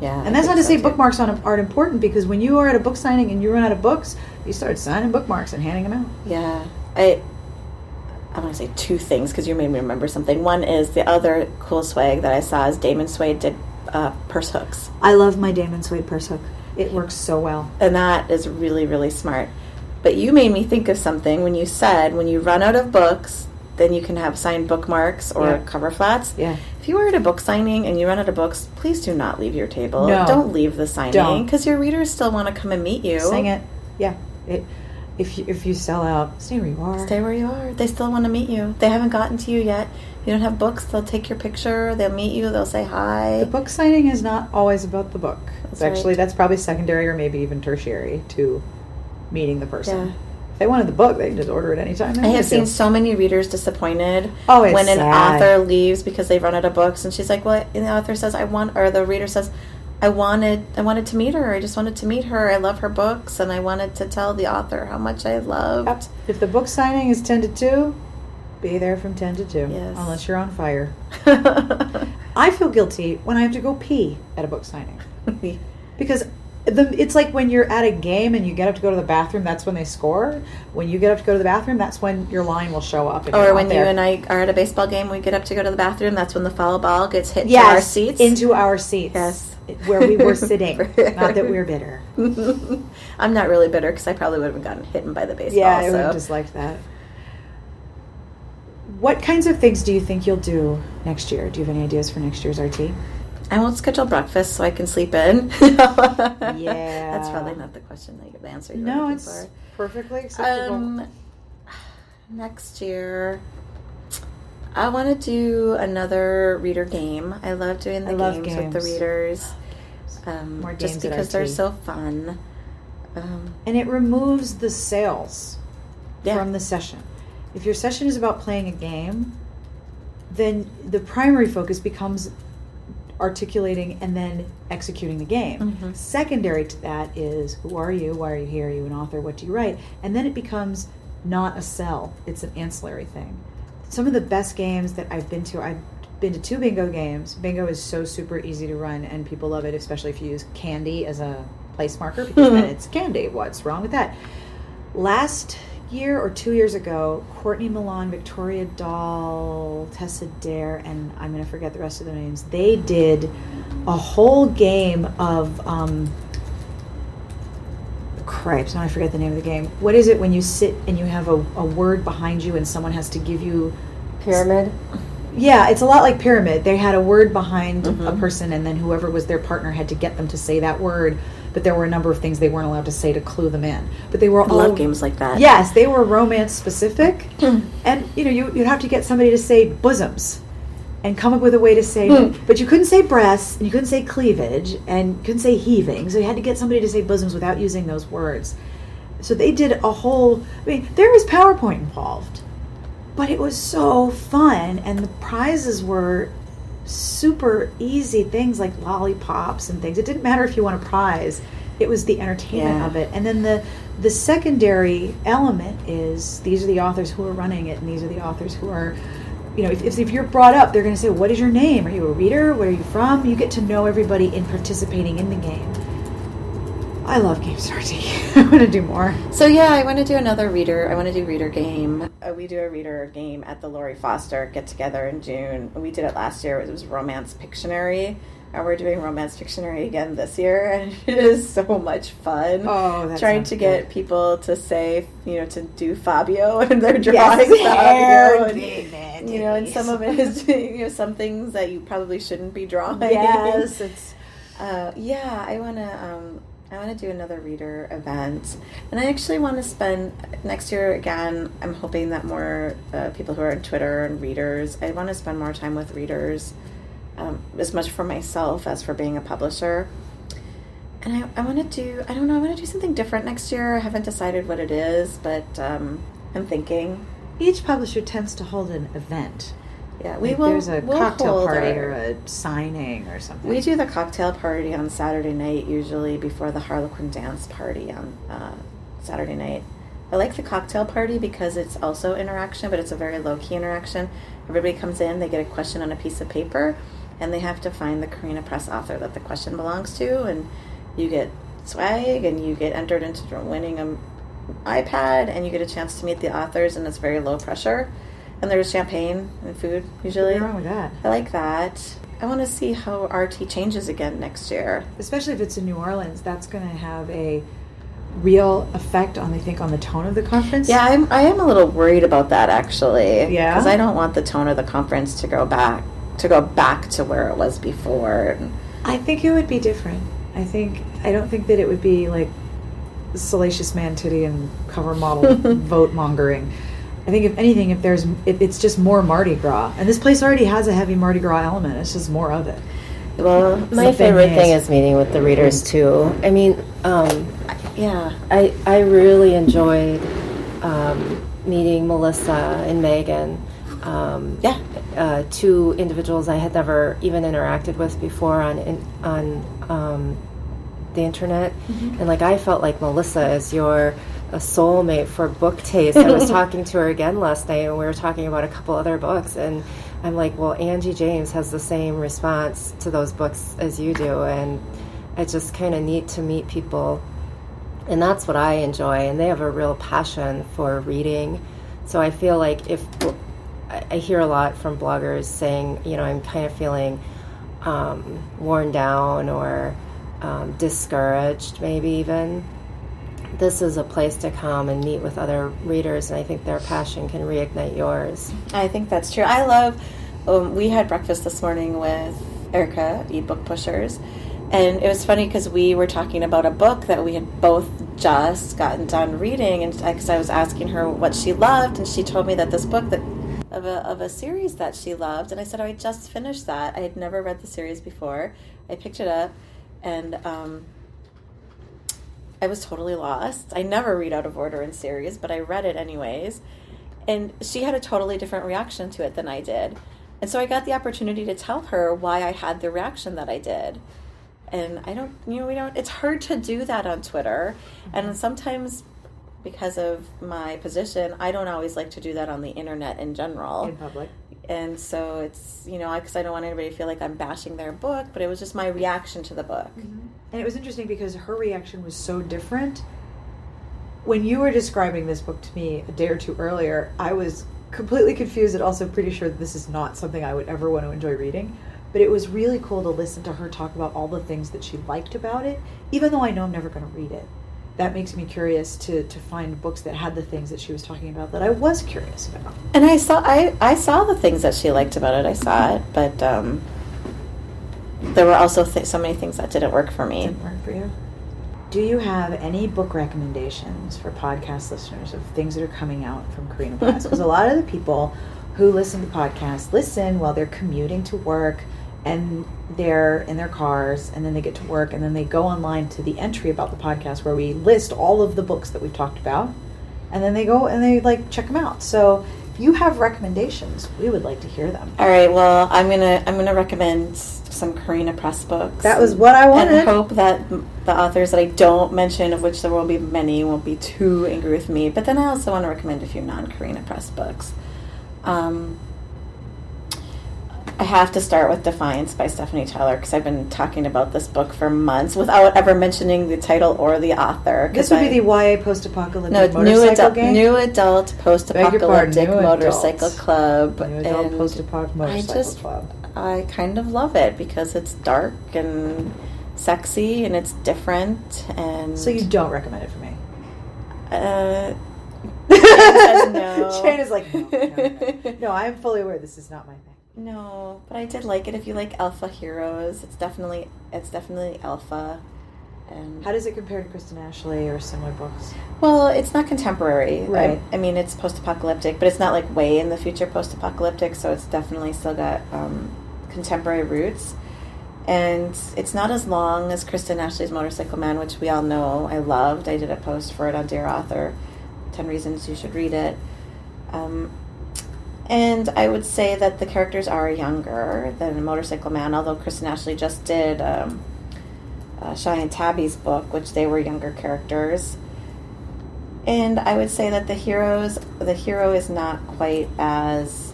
yeah, And that's not to say bookmarks aren't aren't important because when you are at a book signing and you run out of books, you start signing bookmarks and handing them out. Yeah, I I want to say two things because you made me remember something. One is the other cool swag that I saw is Damon Suede did uh, purse hooks, I love my Damon Suede purse hook. It works so well. and that is really really smart. But you made me think of something when you said when you run out of books, then you can have signed bookmarks or Yeah. cover flats. Yeah. If you are at a book signing and you run out of books, please do not leave your table. No. Don't leave the signing because your readers still want to come and meet you. Sing it. Yeah. It, if you if you sell out, stay where you are. Stay where you are. They still want to meet you. They haven't gotten to you yet. You don't have books. They'll take your picture. They'll meet you. They'll say hi. The book signing is not always about the book. That's actually right. that's probably secondary or maybe even tertiary to meeting the person. Yeah. If they wanted the book, they can just order it anytime. I have seen so many readers disappointed Oh, when an sad. author leaves because they've run out of books, and she's like, "Well," and the author says, "I want," or the reader says, "I wanted, I wanted to meet her. I just wanted to meet her. I love her books, and I wanted to tell the author how much I loved." If the book signing is ten to two, be there from ten to two. Yes. Unless you're on fire. I feel guilty when I have to go pee at a book signing because the, it's like when you're at a game and you get up to go to the bathroom. That's when they score. When you get up to go to the bathroom, that's when your line will show up. Or when you and I are at a baseball game, we get up to go to the bathroom. That's when the foul ball gets hit yes, to our seats. into our seats. Yes. where we were sitting. not that we're bitter. I'm not really bitter because I probably would have gotten hit by the baseball. Yeah, I would so. have just liked that. what kinds of things do you think you'll do next year? Do you have any ideas for next year's RT? I won't schedule breakfast so I can sleep in. Yeah. That's probably not the question that you the answer No, it's for. perfectly acceptable. Um, next year, I want to do another reader game. I love doing the love games, with the readers. Um, More just games at because they're so fun. Um, and it removes the sales Yeah. from the session. If your session is about playing a game, then the primary focus becomes articulating and then executing the game. Mhm. Secondary to that is who are you? Why are you here? Are you an author? What do you write? And then it becomes not a sell, it's an ancillary thing. Some of the best games that I've been to, I've been to two bingo games. Bingo is so super easy to run and people love it, especially if you use candy as a place marker because then it's candy. What's wrong with that? Last year or two years ago, Courtney Milan, Victoria Dahl, Tessa Dare, and I'm going to forget the rest of their names. They did a whole game of um, cripes. Now I forget the name of the game. What is it when you sit and you have a, a word behind you and someone has to give you Pyramid. yeah, it's a lot like pyramid. They had a word behind a Mhm. person, and then whoever was their partner had to get them to say that word. But there were a number of things they weren't allowed to say to clue them in. But they were all love games like that. Yes, they were romance specific, and you know you, you'd have to get somebody to say bosoms, and come up with a way to say. Hmm. But you couldn't say breasts, and you couldn't say cleavage, and you couldn't say heaving. So you had to get somebody to say bosoms without using those words. So they did a whole. I mean, there was PowerPoint involved, but it was so fun, and the prizes were super easy things like lollipops and things. It didn't matter if you won a prize; it was the entertainment Yeah. of it. And then the the secondary element is these are the authors who are running it, and these are the authors who are. You know, if, if, if you're brought up, they're going to say, "What is your name? Are you a reader? Where are you from?" You get to know everybody in participating in the game. I love games RT. I want to do more. So yeah, I want to do another reader. I want to do reader game. Uh, we do a reader game at the Lori Foster get together in June. We did it last year. It was Romance Pictionary, and we're doing Romance Pictionary again this year, and it is so much fun. Oh, that Trying sounds to get good. people to say, you know, to do Fabio, and they're Yes, drawing hair, Fabio, and, you know, and some of it is, you know, some things that you probably shouldn't be drawing. Yes, it's Uh, yeah, I want to. Um, I want to do another reader event, and I actually want to spend next year again. I'm hoping that more uh, people who are on Twitter and readers. I want to spend more time with readers, um, as much for myself as for being a publisher. And I, I want to do. I don't know. I want to do something different next year. I haven't decided what it is, but um, I'm thinking. each publisher tends to hold an event. Yeah, we Like will. There's a we'll cocktail party our- or a signing or something. We do the cocktail party on Saturday night, usually before the Harlequin dance party on uh, Saturday night. I like the cocktail party because it's also interaction, but it's a very low key interaction. Everybody comes in, they get a question on a piece of paper, and they have to find the Carina Press author that the question belongs to, and you get swag, and you get entered into winning an iPad, and you get a chance to meet the authors, and it's very low pressure. And there's champagne and food usually. What's wrong with that? I like that. I want to see how RT changes again next year. Especially if it's in New Orleans, that's going to have a real effect on, I think, on the tone of the conference. Yeah, I'm, I am a little worried about that actually. Yeah? Because I don't want the tone of the conference to go back to go back to where it was before. I think it would be different. I think I don't think that it would be like salacious man titty and cover model vote mongering. I think if anything, if there's, if it's just more Mardi Gras, and this place already has a heavy Mardi Gras element. It's just more of it. well, My favorite thing is- is meeting with the readers too. I mean, um, yeah. I I really enjoyed um, meeting Melissa and Megan. Um, Yeah. uh, two individuals I had never even interacted with before on in, on um, the internet, Mm-hmm. and like I felt like Melissa is your a soulmate for book taste. I was talking to her again last night, and we were talking about a couple other books, and I'm like, well, Angie James has the same response to those books as you do, and it's just kind of neat to meet people and that's what I enjoy. And they have a real passion for reading. So I feel like if I I hear a lot from bloggers saying, you know, I'm kind of feeling um, worn down or um, discouraged, maybe even. This is a place to come and meet with other readers, and I think their passion can reignite yours. I think that's true. I love. Um, we had breakfast this morning with Erica, Eat Book Pushers, and it was funny because we were talking about a book that we had both just gotten done reading, and because I was asking her what she loved, and she told me that this book that of a of a series that she loved, and I said, oh, I just finished that. I had never read the series before. I picked it up, and um, I was totally lost. I never read out of order in series, but I read it anyways. And she had a totally different reaction to it than I did. And so I got the opportunity to tell her why I had the reaction that I did. And I don't, you know, we don't, it's hard to do that on Twitter. And mm-hmm. sometimes because of my position, I don't always like to do that on the internet in general. in public. And so it's, you know, because I don't want anybody to feel like I'm bashing their book, but it was just my reaction to the book. Mm-hmm. And it was interesting because her reaction was so different. When you were describing this book to me a day or two earlier, I was completely confused and also pretty sure that this is not something I would ever want to enjoy reading. But it was really cool to listen to her talk about all the things that she liked about it, even though I know I'm never going to read it. That makes me curious to, to find books that had the things that she was talking about that I was curious about. And I saw I, I saw the things that she liked about it. I saw it, but um, there were also th- so many things that didn't work for me. Didn't work for you. Do you have any book recommendations for podcast listeners of things that are coming out from Carina Press? Because a lot of the people who listen to podcasts listen while they're commuting to work and they're in their cars and then they get to work and then they go online to the entry about the podcast where we list all of the books that we've talked about and then they go and they like check them out. So if you have recommendations, we would like to hear them. All right, well, I'm gonna I'm gonna recommend some Carina Press books. That was what I wanted. and hope that the authors that I don't mention, of which there will be many, won't be too angry with me. But then I also want to recommend a few non-Carina Press books. Um, I have to start with Defiance by Stephanie Tyler because I've been talking about this book for months without ever mentioning the title or the author. This would I- be the YA post-apocalyptic no, new motorcycle adult, gang. new adult post-apocalyptic pardon, new motorcycle adult. club, New adult post-apoc motorcycle just- club. I kind of love it because it's dark and sexy and it's different and So you don't recommend it for me? uh, no. Shane is like, no, no, no. No, I'm fully aware this is not my. No, but I did like it. If you like alpha heroes, it's definitely it's definitely alpha. And How does it compare to Kristen Ashley or similar books? Well, it's not contemporary. Right. I, I mean, it's post-apocalyptic, but it's not like way in the future post-apocalyptic. So it's definitely still got um, contemporary roots, and it's not as long as Kristen Ashley's Motorcycle Man, which we all know I loved. I did a post for it on Dear Author, Ten Reasons You Should Read It. Um, and I would say that the characters are younger than Motorcycle Man, although Kristen Ashley just did um, uh, and Tabby's book, which they were younger characters. And I would say that the heroes, the hero is not quite as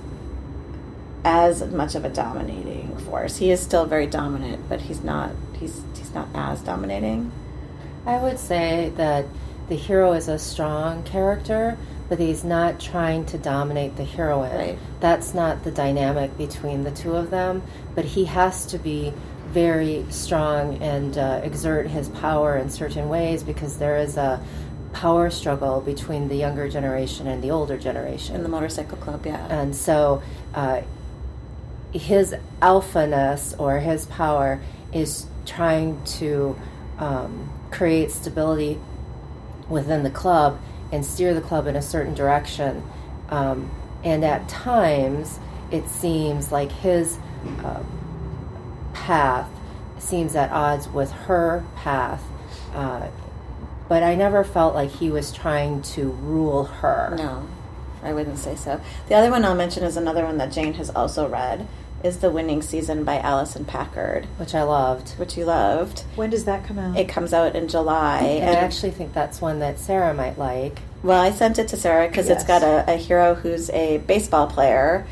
as much of a dominating force. He is still very dominant, but he's not. He's he's not as dominating. I would say that the hero is a strong character, but he's not trying to dominate the heroine. Right. That's not the dynamic between the two of them, but he has to be very strong and uh, exert his power in certain ways because there is a power struggle between the younger generation and the older generation. In the motorcycle club, yeah. And so uh, his alphaness or his power is trying to um, create stability within the club and steer the club in a certain direction. Um, and at times, it seems like his um, path seems at odds with her path. Uh, but I never felt like he was trying to rule her. no, I wouldn't say so. The other one I'll mention is another one that Jane has also read. Is the Winning Season by Alison Packard, Which I loved. which you loved. When does that come out? It comes out in July, And I actually think that's one that Sarah might like. Well, I sent it to Sarah because it's got a, a hero who's a baseball player,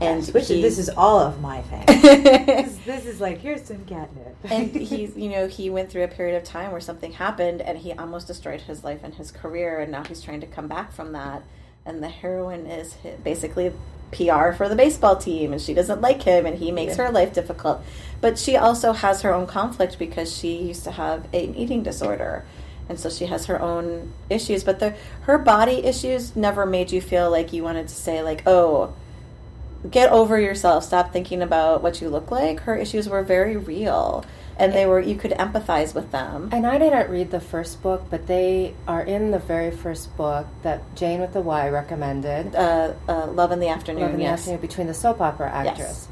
and Yes, which he- is, this is all of my thing. this, this is like here's some catnip. and he's you know he went through a period of time where something happened and he almost destroyed his life and his career, and now he's trying to come back from that. And the heroine is hi- basically PR for the baseball team, and she doesn't like him, and he makes Yeah. her life difficult. But she also has her own conflict because she used to have an eating disorder, and so she has her own issues. But the her body issues never made you feel like you wanted to say like, oh, get over yourself. Stop thinking about what you look like. Her issues were very real, and they were you could empathize with them. And I didn't read the first book, but they are in the very first book that Jane with the Y recommended. Uh, uh, Love in the Afternoon. Love in the yes. Afternoon between the soap opera actress. Yes.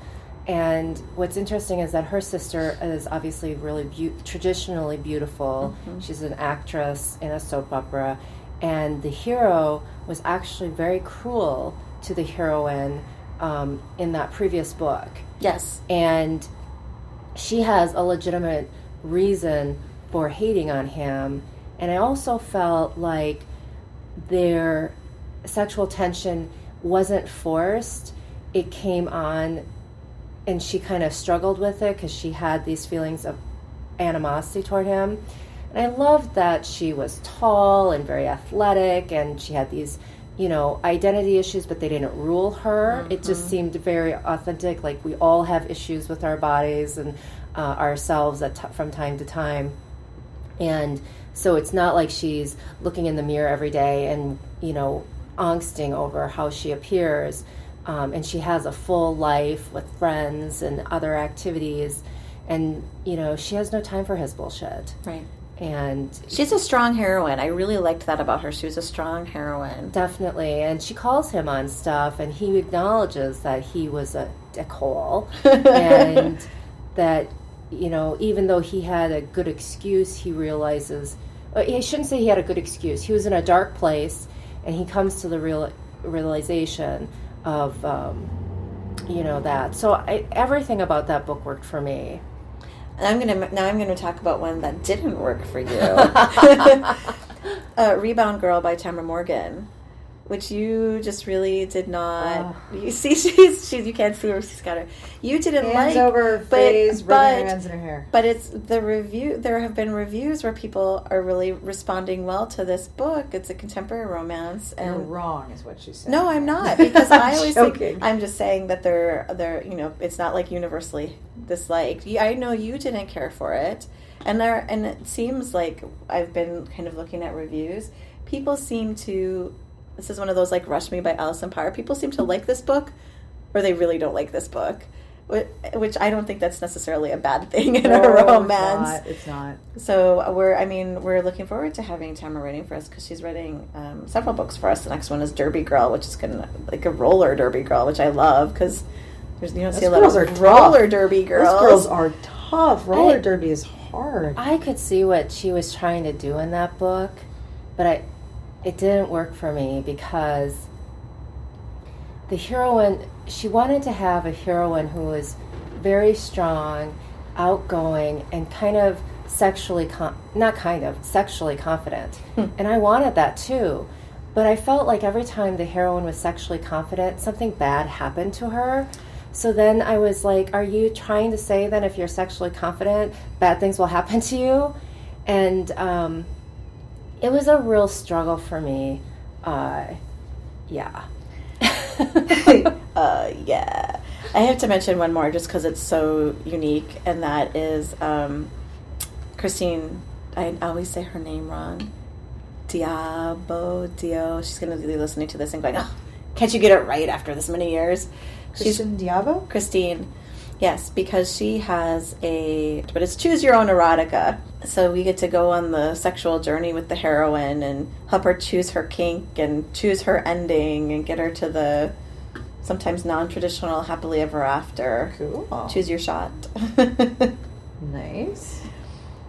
And what's interesting is that her sister is obviously really beau- traditionally beautiful. Mm-hmm. She's an actress in a soap opera, and the hero was actually very cruel to the heroine um, in that previous book. Yes. And she has a legitimate reason for hating on him. And I also felt like their sexual tension wasn't forced, it came on, and she kind of struggled with it because she had these feelings of animosity toward him. And I loved that she was tall and very athletic, and she had these, you know, identity issues, but they didn't rule her. It just seemed very authentic. Like we all have issues with our bodies and uh, ourselves at t- from time to time. And so it's not like she's looking in the mirror every day and, you know, angsting over how she appears. Um, and she has a full life with friends and other activities. And, you know, she has no time for his bullshit. Right. And She's a strong heroine. I really liked that about her. She was a strong heroine. definitely, and she calls him on stuff, and he acknowledges that he was a dickhole. and that, you know, even though he had a good excuse, he realizes, uh, I shouldn't say he had a good excuse. He was in a dark place, and he comes to the real realization of, um, you know, that. So I, everything about that book worked for me. And I'm gonna now. I'm gonna talk about one that didn't work for you. uh, Rebound Girl by Tamara Morgan, which you just really did not. You see, she's she's. You can't see her. She's got her. You didn't Hands like over but- face, but- hands in her hair. But it's the review. There have been reviews where people are really responding well to this book. It's a contemporary romance, You're and wrong, is what she said. no, I'm not because I always joking. think I'm just saying that they're they're you know it's not like universally disliked. I know you didn't care for it, and there and it seems like I've been kind of looking at reviews. People seem to. This is one of those like "Rush Me" by Alison Parr. People seem to like this book, or they really don't like this book, which I don't think that's necessarily a bad thing in No, a it's romance. not. It's not. So we're, I mean, we're looking forward to having Tamara writing for us because she's writing um, several books for us. The next one is Derby Girl, which is kind of like a roller derby girl, which I love because there's you don't see a Those lot girls of are tough. roller derby girls. Those girls are tough. Roller I- derby is hard. I could see what she was trying to do in that book, but I it didn't work for me because the heroine she wanted to have a heroine who was very strong, outgoing, and kind of sexually con- not kind of sexually confident. and I wanted that too. But I felt like every time the heroine was sexually confident, something bad happened to her. So then I was like, Are you trying to say that if you're sexually confident, bad things will happen to you? And um, it was a real struggle for me. Uh, yeah. uh, yeah. I have to mention one more just because it's so unique, and that is um, Christine. I always say her name wrong. Diabo Dio. She's going to be listening to this and going, "Oh, can't you get it right after this many years?" She's Christian Diabo? Christine. Yes, because she has a, but it's choose your own erotica. So we get to go on the sexual journey with the heroine and help her choose her kink and choose her ending and get her to the sometimes non-traditional happily ever after. Cool. Choose your shot. Nice.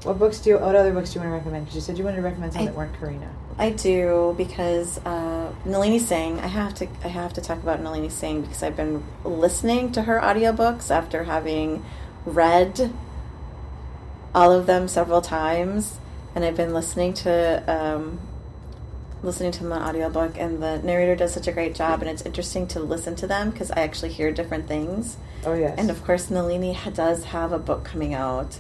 What books do you, what other books do you want to recommend? 'Cause you said you wanted to recommend some I- that weren't Carina. I do because uh, Nalini Singh. I have to. I have to talk about Nalini Singh because I've been listening to her audiobooks after having read all of them several times, and I've been listening to um, listening to them on audiobook, and the narrator does such a great job, and it's interesting to listen to them because I actually hear different things. Oh, yes. And of course, Nalini ha- does have a book coming out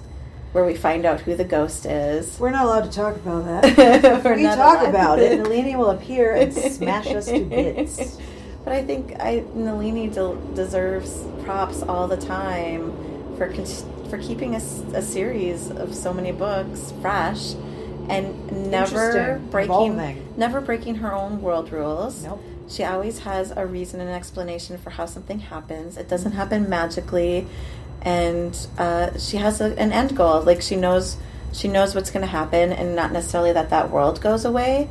where we find out who the ghost is. We're not allowed to talk about that. We're we talk allowed. about it, Nalini will appear and smash us to bits. But I think I Nalini del- deserves props all the time for con- for keeping a, a series of so many books fresh, and never breaking Evolving. never breaking her own world rules. Nope. She always has a reason and explanation for how something happens. It doesn't happen magically, and uh, she has a, an end goal. Like she knows, she knows what's going to happen, and not necessarily that that world goes away,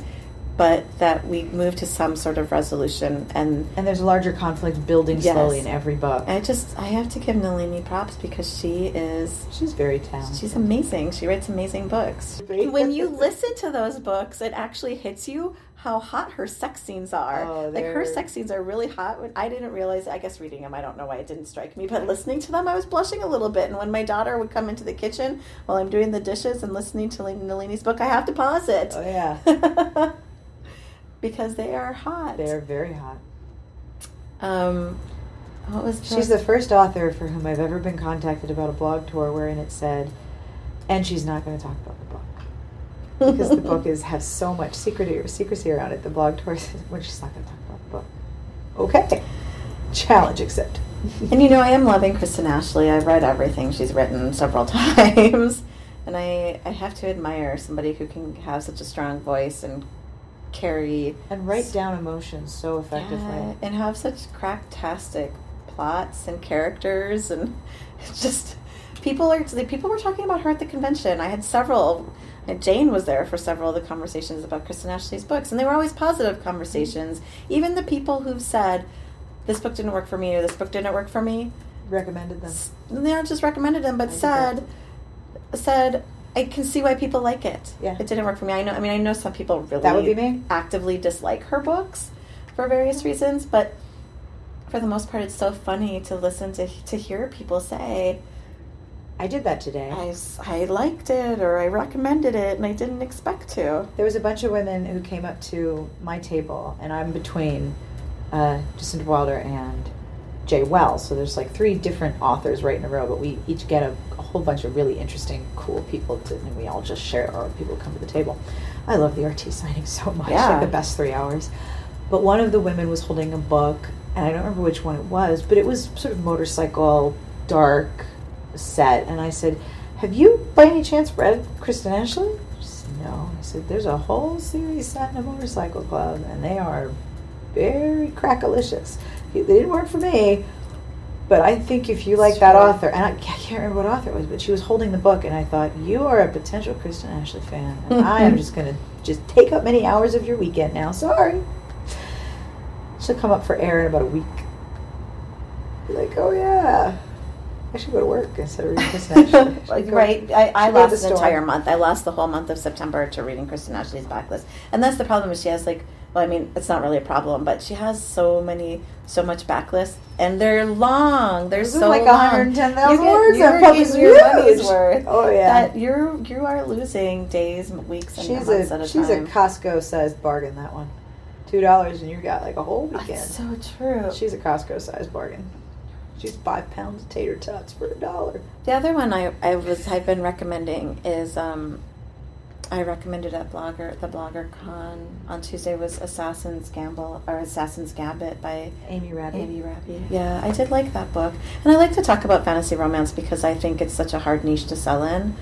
but that we move to some sort of resolution. And And there's a larger conflict building Yes. slowly in every book. I just, I have to give Nalini props because she is She's very talented. She's amazing. She writes amazing books. When you listen to those books, it actually hits you how hot her sex scenes are. Oh, like her sex scenes are really hot. I didn't realize. I guess reading them, I don't know why it didn't strike me, but listening to them, I was blushing a little bit. And when my daughter would come into the kitchen while I'm doing the dishes and listening to Nalini's book, I have to pause it Oh yeah, because they are hot. they're very hot. Um, what was She's the first author for whom I've ever been contacted about a blog tour wherein it said, and she's not going to talk about the book because the book is has so much secrecy secrecy around it. The blog tour says, well, she's not going to talk about the book. Okay, challenge accepted. And you know, I am loving Kristen Ashley. I've read everything she's written several times. And I, I have to admire somebody who can have such a strong voice and carry and write down emotions so effectively. Yeah, and have such cracktastic plots and characters and just people are the people were talking about her at the convention. I had several and Jane was there for several of the conversations about Kristen Ashley's books, and they were always positive conversations. Even the people who've said, "This book didn't work for me," or "This book didn't work for me," Recommended them. they not just recommended them, but I said said I can see why people like it. Yeah. it didn't work for me. I know. I mean, I know some people really That would be me. actively dislike her books for various reasons, but for the most part, it's so funny to listen to to hear people say, I did that today. "I I liked it" or "I recommended it," and I didn't expect to. There was a bunch of women who came up to my table, and I'm between uh, Jasinda Wilder and Jaye Wells. So there's like three different authors right in a row, but we each get a, a whole bunch of really interesting, cool people, to, and we all just share our people come to the table. I love the RT signing so much, Yeah. like the best three hours. But one of the women was holding a book, and I don't remember which one it was, but it was sort of motorcycle, dark set. And I said, Have you by any chance read Kristen Ashley? She said, No. I said, There's a whole series set in a motorcycle club, and they are very crackalicious. They didn't work for me, but I think if you like that Sure. author, and I, I can't remember what author it was, but she was holding the book, and I thought, You are a potential Kristen Ashley fan, and I am just going to just take up many hours of your weekend now. Sorry. She'll come up for air in about a week. Be like, oh yeah, I should go to work instead of reading Kristen Ashley. I right. I, I lost the an entire month. I lost the whole month of September to reading Kristen Ashley's backlist. And that's the problem is she has like well, I mean, it's not really a problem, but she has so many so much backlist and they're long. They're are so like long. 110,000 You get- words. Book is your money's worth. Oh, yeah. That you're you are losing days, weeks, and She's months a at a she's a. Costco sized bargain. That one, two dollars, and you got like a whole weekend. That's so true. She's a Costco sized bargain. She's five pounds of tater tots for a dollar. The other one I, I was I've been recommending is um, I recommended at Blogger the Blogger Con on Tuesday was Assassin's Gamble or Assassin's Gambit by Amy Rabbit. Amy Raby. Yeah, I did like that book, and I like to talk about fantasy romance because I think it's such a hard niche to sell in.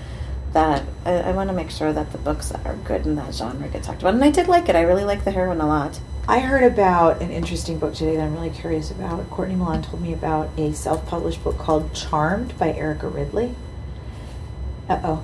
That I, I want to make sure that the books that are good in that genre get talked about, and I did like it. I really like the heroine a lot. I heard about an interesting book today that I'm really curious about. Courtney Milan told me about a self-published book called Charmed by Erica Ridley. Uh oh,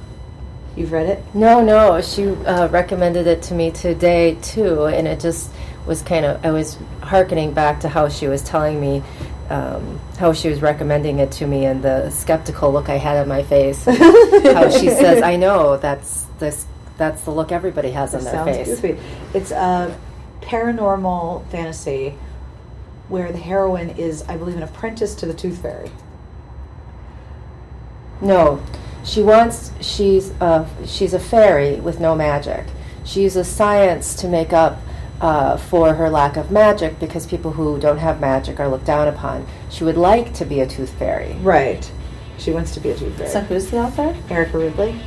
you've read it? No, no, she uh, recommended it to me today too, and it just was kind of. I was hearkening back to how she was telling me um, how she was recommending it to me, and the skeptical look I had on my face. how she says, "I know that's this. That's the look everybody has on their face." goofy. It's a paranormal fantasy where the heroine is, I believe, an apprentice to the Tooth Fairy. No, she wants. She's a she's a fairy with no magic. She uses science to make up uh, for her lack of magic because people who don't have magic are looked down upon. She would like to be a tooth fairy. Right. She wants to be a Tooth Fairy. So who's the author? Erica Ridley.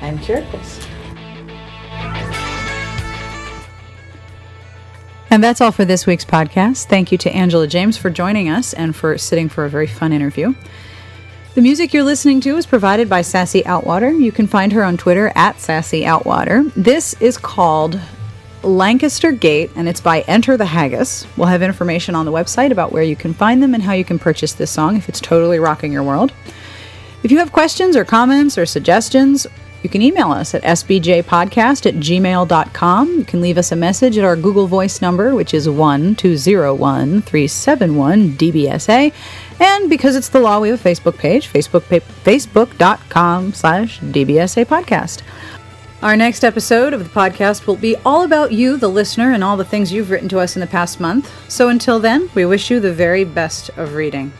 I'm curious. And that's all for this week's podcast. Thank you to Angela James for joining us and for sitting for a very fun interview. The music you're listening to is provided by Sassy Outwater. You can find her on Twitter at Sassy Outwater. This is called Lancaster Gate, and it's by Enter the Haggis. We'll have information on the website about where you can find them and how you can purchase this song if it's totally rocking your world. If you have questions or comments or suggestions, you can email us at sbjpodcast at gmail.com. You can leave us a message at our Google Voice number, which is 1201 371 DBSA. And because it's the law, we have a Facebook page, Facebook, facebook.com slash DBSA podcast. Our next episode of the podcast will be all about you, the listener, and all the things you've written to us in the past month. So until then, we wish you the very best of reading.